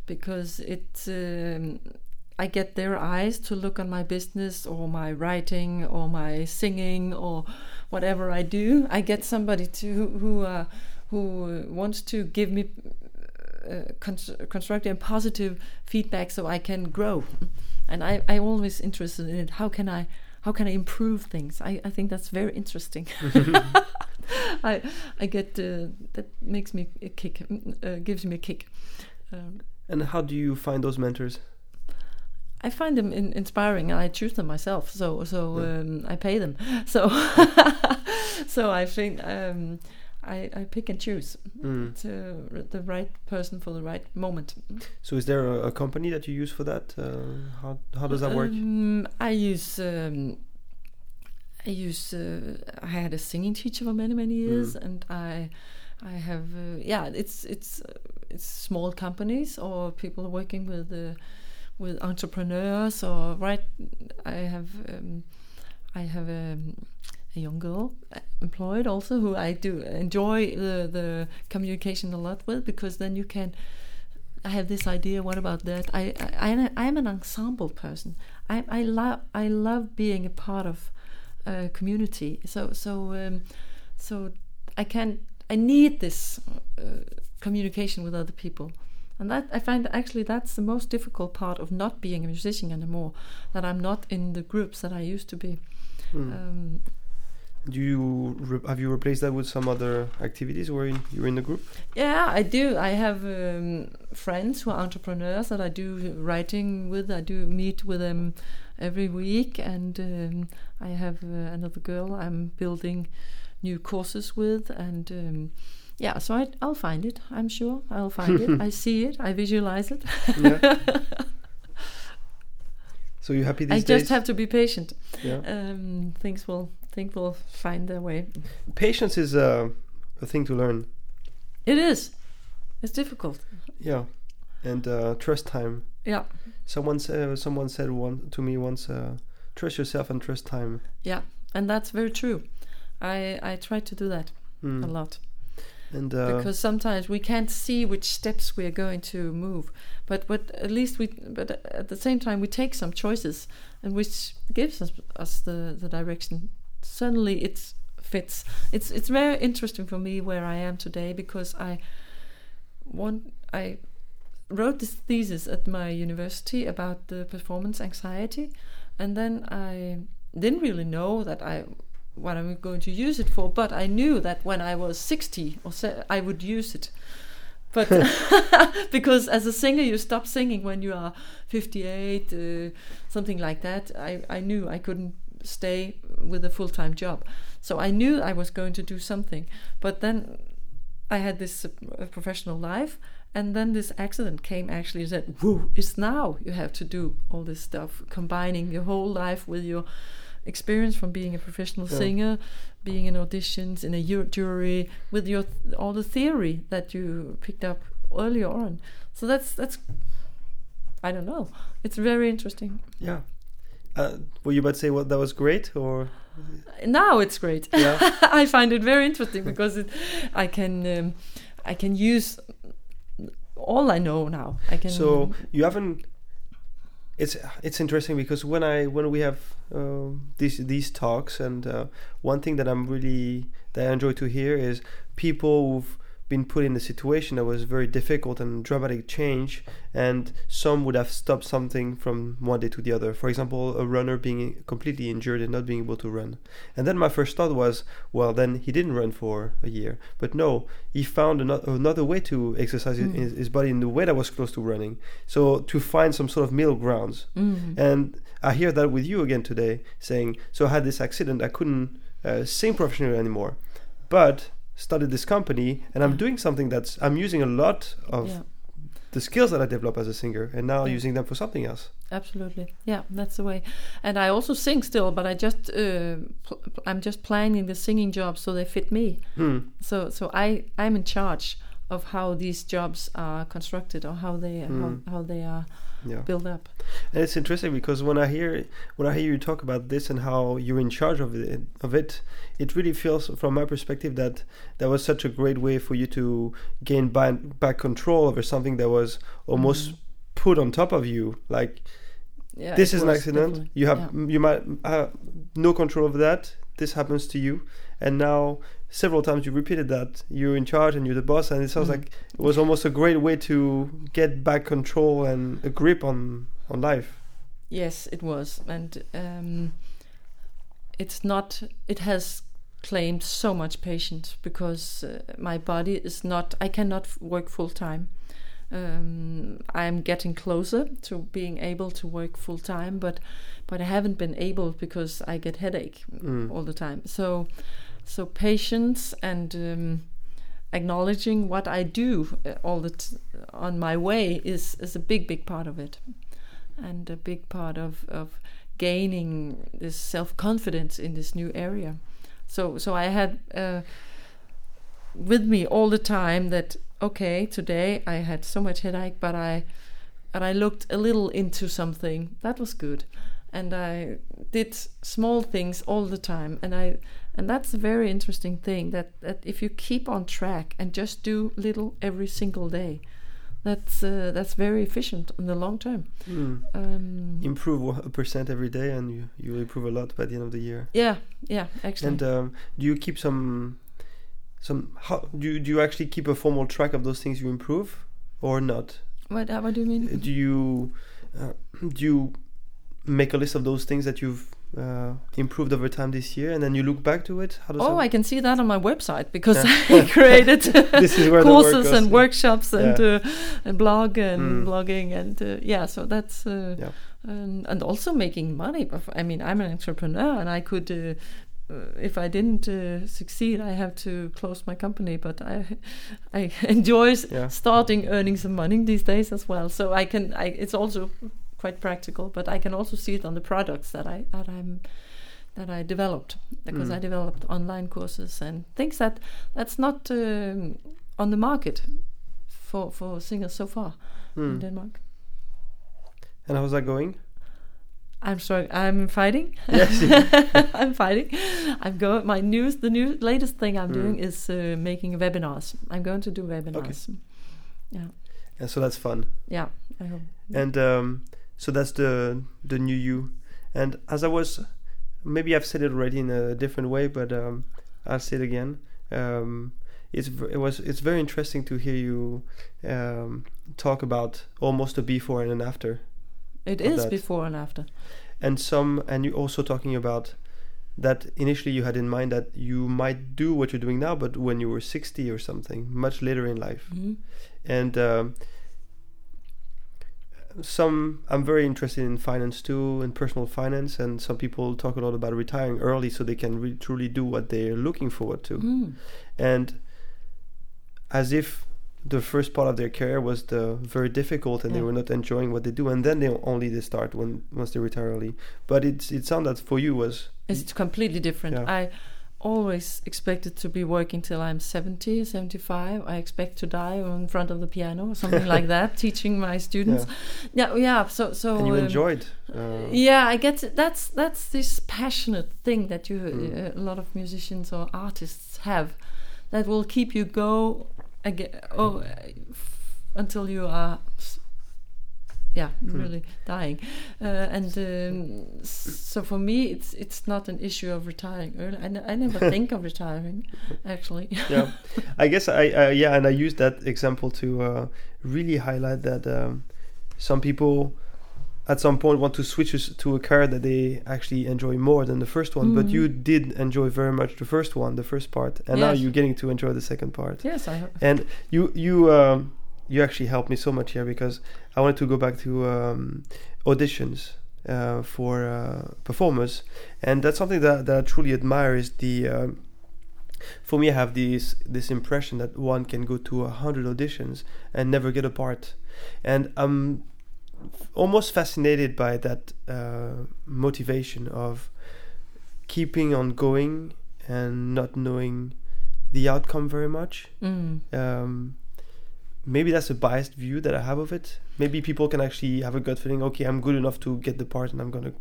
because it um, I get their eyes to look on my business or my writing or my singing or whatever I do. I get somebody to who uh, who wants to give me constructive and positive feedback so I can grow. And I I always interested in it. How can I how can I improve things? I, I think that's very interesting. I I get uh, that makes me a kick, uh, gives me a kick. Um, And how do you find those mentors? I find them in, inspiring, and I choose them myself. So so Yeah. um, I pay them. So so I think um, I I pick and choose Mm. to the right person for the right moment. So is there a, a company that you use for that? Uh, how how does that work? Um, I use um, I use uh, I had a singing teacher for many many years, and I I have uh, yeah it's it's uh, it's small companies or people working with uh, with entrepreneurs or right. I have um, I have um, a young girl uh, employed also who I do enjoy the the communication a lot with because then you can. I have this idea. What about that? I I I I'm an ensemble person. I I love I love being a part of a community. So so um, so I can I need this uh, communication with other people, and that I find actually that's the most difficult part of not being a musician anymore. That I'm not in the groups that I used to be. Mm. Um, do you re- have you replaced that with some other activities where you- you're in the group? Yeah, I do. I have um, friends who are entrepreneurs that I do writing with. I do meet with them every week, and um, I have uh, another girl I'm building new courses with, and um, yeah. So I, I'll find it. I'm sure I'll find it. I see it. I visualize it. Yeah. So you happy this year. I these just have to be patient. yeah. Um, things will things will find their way. Patience is uh, a thing to learn. It is. It's difficult. Yeah. And uh, trust time. Yeah. Someone said someone said one to me once. Uh, trust yourself and trust time. Yeah, and that's very true. I I try to do that Mm. a lot. And uh, because sometimes we can't see which steps we are going to move but but at least we but at the same time we take some choices and which gives us, us the the direction suddenly it fits it's it's very interesting for me where i am today because i want i wrote this thesis at my university about the performance anxiety and then i didn't really know that i what I'm going to use it for, but I knew that when I was 60 or so, I would use it. But because as a singer, you stop singing when you are 58, uh, something like that. I, I knew I couldn't stay with a full time job. So I knew I was going to do something. But then I had this uh, professional life, and then this accident came actually and said, Whoa, it's now you have to do all this stuff, combining your whole life with your experience from being a professional Yeah. singer, being in auditions, in a jury, with your all the theory that you picked up earlier on. So that's that's I don't know. It's very interesting. yeah. Uh, were you about to say what that was great or now it's great. Yeah. I find it very interesting because it, I can um, I can use all I know now. I can. So you haven't. It's it's interesting because when I when we have um, these these talks and uh, one thing that I'm really that I enjoy to hear is people who've been put in a situation that was very difficult and dramatic change, and some would have stopped something from one day to the other. For example, a runner being completely injured and not being able to run. And then my first thought was, well, then he didn't run for a year. But no, he found another, way to exercise Mm. his, his body in the way that was close to running. So to find some sort of middle grounds. Mhm. And I hear that with you again today, saying, so I had this accident, I couldn't uh, sing professionally anymore, but started this company and I'm doing something that's, I'm using a lot of yeah, the skills that I developed as a singer and now Yeah. using them for something else. absolutely. Yeah, that's the way. And I also sing still, but I just uh, I'm just planning the singing jobs so they fit me. Hmm. So so I I'm in charge of how these jobs are constructed or how they Mm. how, how they are Yeah. built up. And it's interesting because when I hear when I hear you talk about this and how you're in charge of it, of it, it really feels, from my perspective, that that was such a great way for you to gain back, back control over something that was almost Mm. put on top of you. Like Yeah, this is an accident. definitely. You have Yeah. you might have no control over that. This happens to you, and now several times you repeated that you're in charge and you're the boss, and it sounds Mhm. like it was almost a great way to get back control and a grip on on life. Yes, it was, and um, it's not. It has claimed so much patience because uh, my body is not. I cannot f- work full time. Um, I'm getting closer to being able to work full time, but but I haven't been able because I get headache Mm. all the time. So so patience and um, acknowledging what I do uh, all the t- on my way is is a big big part of it, and a big part of of gaining this self confidence in this new area. So so I had uh, with me all the time that okay today I had so much headache, but I and I looked a little into something. That was good, and I did small things all the time, and I and that's a very interesting thing that that if you keep on track and just do little every single day, that's uh, that's very efficient in the long term. Mm. Um, Improve a percent every day, and you you will improve a lot by the end of the year. yeah, yeah, actually. And um, do you keep some some how do you, do you actually keep a formal track of those things you improve or not? what, uh, what do you mean? Do you uh, do you make a list of those things that you've uh, improved over time this year, and then you look back to it? How does Oh, I can see that on my website because Yeah. I created This is where the work courses goes. and workshops and Yeah. uh, and blog and Mm. blogging and uh, yeah. So that's uh, Yeah. and and also making money. I mean, I'm an entrepreneur and I could. Uh, uh, if I didn't uh, succeed, I have to close my company. But I, I enjoy Yeah. starting earning some money these days as well. So I can. I, it's also quite practical, but I can also see it on the products that I that I'm that I developed because Mm. I developed online courses and things that that's not um, on the market for for singers so far in Hmm. Denmark. And how's that going? I'm sorry, I'm fighting. Yes. I'm fighting. I'm going. My news, the new latest thing I'm Mm. doing is uh, making webinars. I'm going to do webinars. Okay. Yeah. And so that's fun. Yeah, I hope. And um, so that's the the new you. And as I was, maybe I've said it already in a different way, but um, I'll say it again. Um, it's it was it's very interesting to hear you um, talk about almost a before and an after, It is that. before and after. and some and you also talking about that initially you had in mind that you might do what you're doing now, but when you were 60 or something, much later in life. Mhm. and um, some i'm very interested in finance too and personal finance and some people talk a lot about retiring early so they can re- truly do what they're looking forward to Mm. and as if the first part of their career was the very difficult and they were not enjoying what they do and then they only they start when once they retire early but it's it sounds that for you was It's completely different. Yeah. I always expected to be working till I'm 70, 75. I expect to die in front of the piano or something like that, teaching my students. Yeah, yeah. so so. and you um, enjoyed. Uh, yeah, I get it. that's that's this passionate thing that you Mm. uh, a lot of musicians or artists have that will keep you go again oh uh, f- until you are yeah Mm. really dying uh, and um, so for me it's it's not an issue of retiring early I, I never think of retiring actually yeah, I guess I uh, yeah, and I used that example to uh, really highlight that um, some people at some point want to switch to a car that they actually enjoy more than the first one. But Mhm. you did enjoy very much the first one, the first part, and now you're getting to enjoy the second part. yes I have. And you you um, you actually helped me so much here because I wanted to go back to um, auditions uh, for uh, performers, and that's something that, that I truly admire. Is the um, for me, I have this this impression that one can go to a hundred auditions and never get a part, and I'm almost fascinated by that uh, motivation of keeping on going and not knowing the outcome very much mm. um, maybe that's a biased view that I have of it. Maybe people can actually have a gut feeling, okay, I'm good enough to get the part and I'm gonna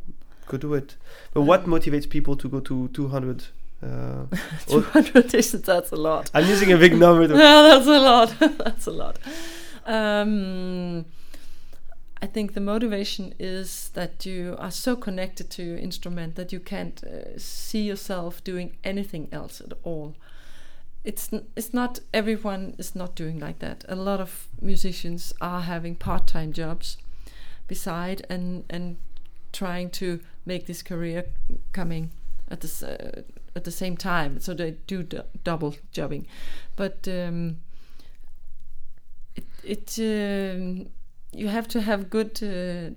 go do it. But what motivates people to go to 200? Uh, 200 is that's a lot I'm using a big number. To, yeah, that's a lot. that's a lot. Um, I think the motivation is that you are so connected to your instrument that you can't uh, see yourself doing anything else at all. It's it's not everyone is not doing like that. A lot of musicians are having part-time jobs beside and and trying to make this career coming at the uh, at the same time. So they do double jobbing, but um, it it um, you have to have good uh,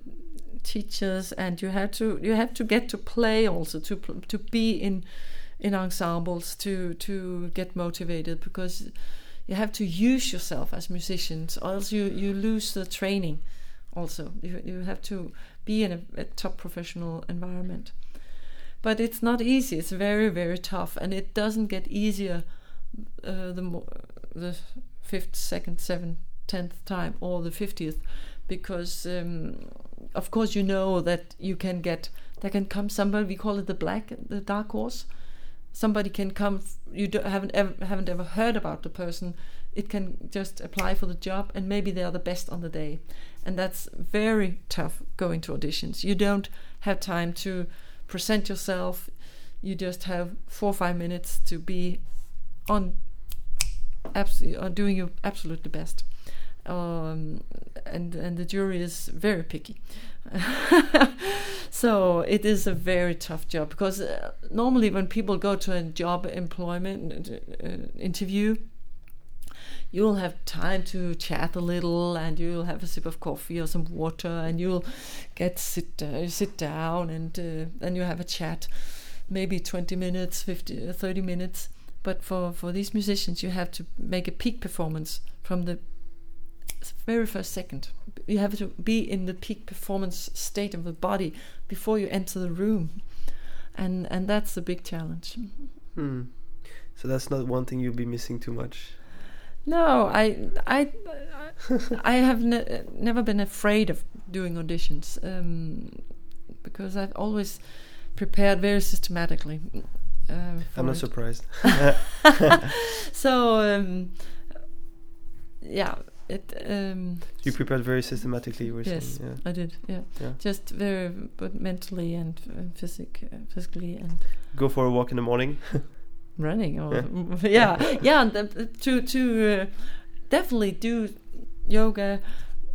teachers and you have to you have to get to play also to to be in in ensembles to to get motivated because you have to use yourself as musicians or else you you lose the training also. You you have to be in a, a top professional environment. But it's not easy. It's very very tough and it doesn't get easier uh, the the fifth second seventh tenth time or the fiftieth because um, of course you know that you can get there can come somebody we call it the black the dark horse somebody can come you haven't ever haven't ever heard about the person it can just apply for the job and maybe they are the best on the day. And that's very tough going to auditions. You don't have time to present yourself. You just have four or five minutes to be on absolutely doing your absolutely best um, and and the jury is very picky. So it is a very tough job because uh, normally when people go to a job employment uh, interview you'll have time to chat a little and you'll have a sip of coffee or some water and you'll get sit uh, sit down and uh, then you have a chat maybe 20 minutes 50 uh, 30 minutes. But for for these musicians you have to make a peak performance from the very first second you have to be in the peak performance state of the body before you enter the room and and that's the big challenge Hmm. So that's not one thing you'll be missing too much. No, I I I have ne- never been afraid of doing auditions um, because I've always prepared very systematically. Uh, I'm not it. surprised. so um, yeah, it. Um, you prepared very systematically. You were Yes. saying, I did. Yeah, Yeah. just very, but mentally and uh, physic, uh, physically and. Go for a walk in the morning. running or yeah yeah and the, to to uh, definitely do yoga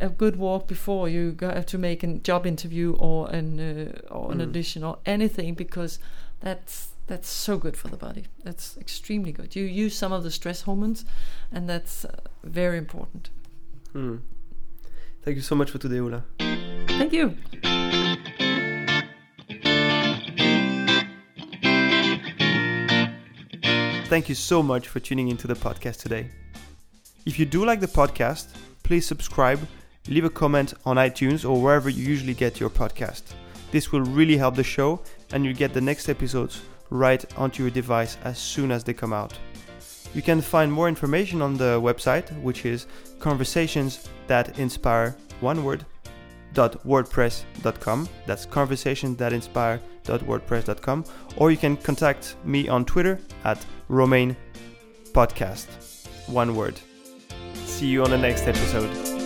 a good walk before you go have to make a job interview or an uh, or an Mm. audition or anything because that's that's so good for the body that's extremely good you use some of the stress hormones and that's uh, very important Hmm. Thank you so much for today, Ola. thank you Thank you so much for tuning into the podcast today. If you do like the podcast, please subscribe, leave a comment on iTunes or wherever you usually get your podcast. This will really help the show and you'll get the next episodes right onto your device as soon as they come out. You can find more information on the website, which is conversations that inspire one word wordpress.com that's conversations that inspire.wordpress.com or you can contact me on twitter at romain podcast. One word. See you on the next episode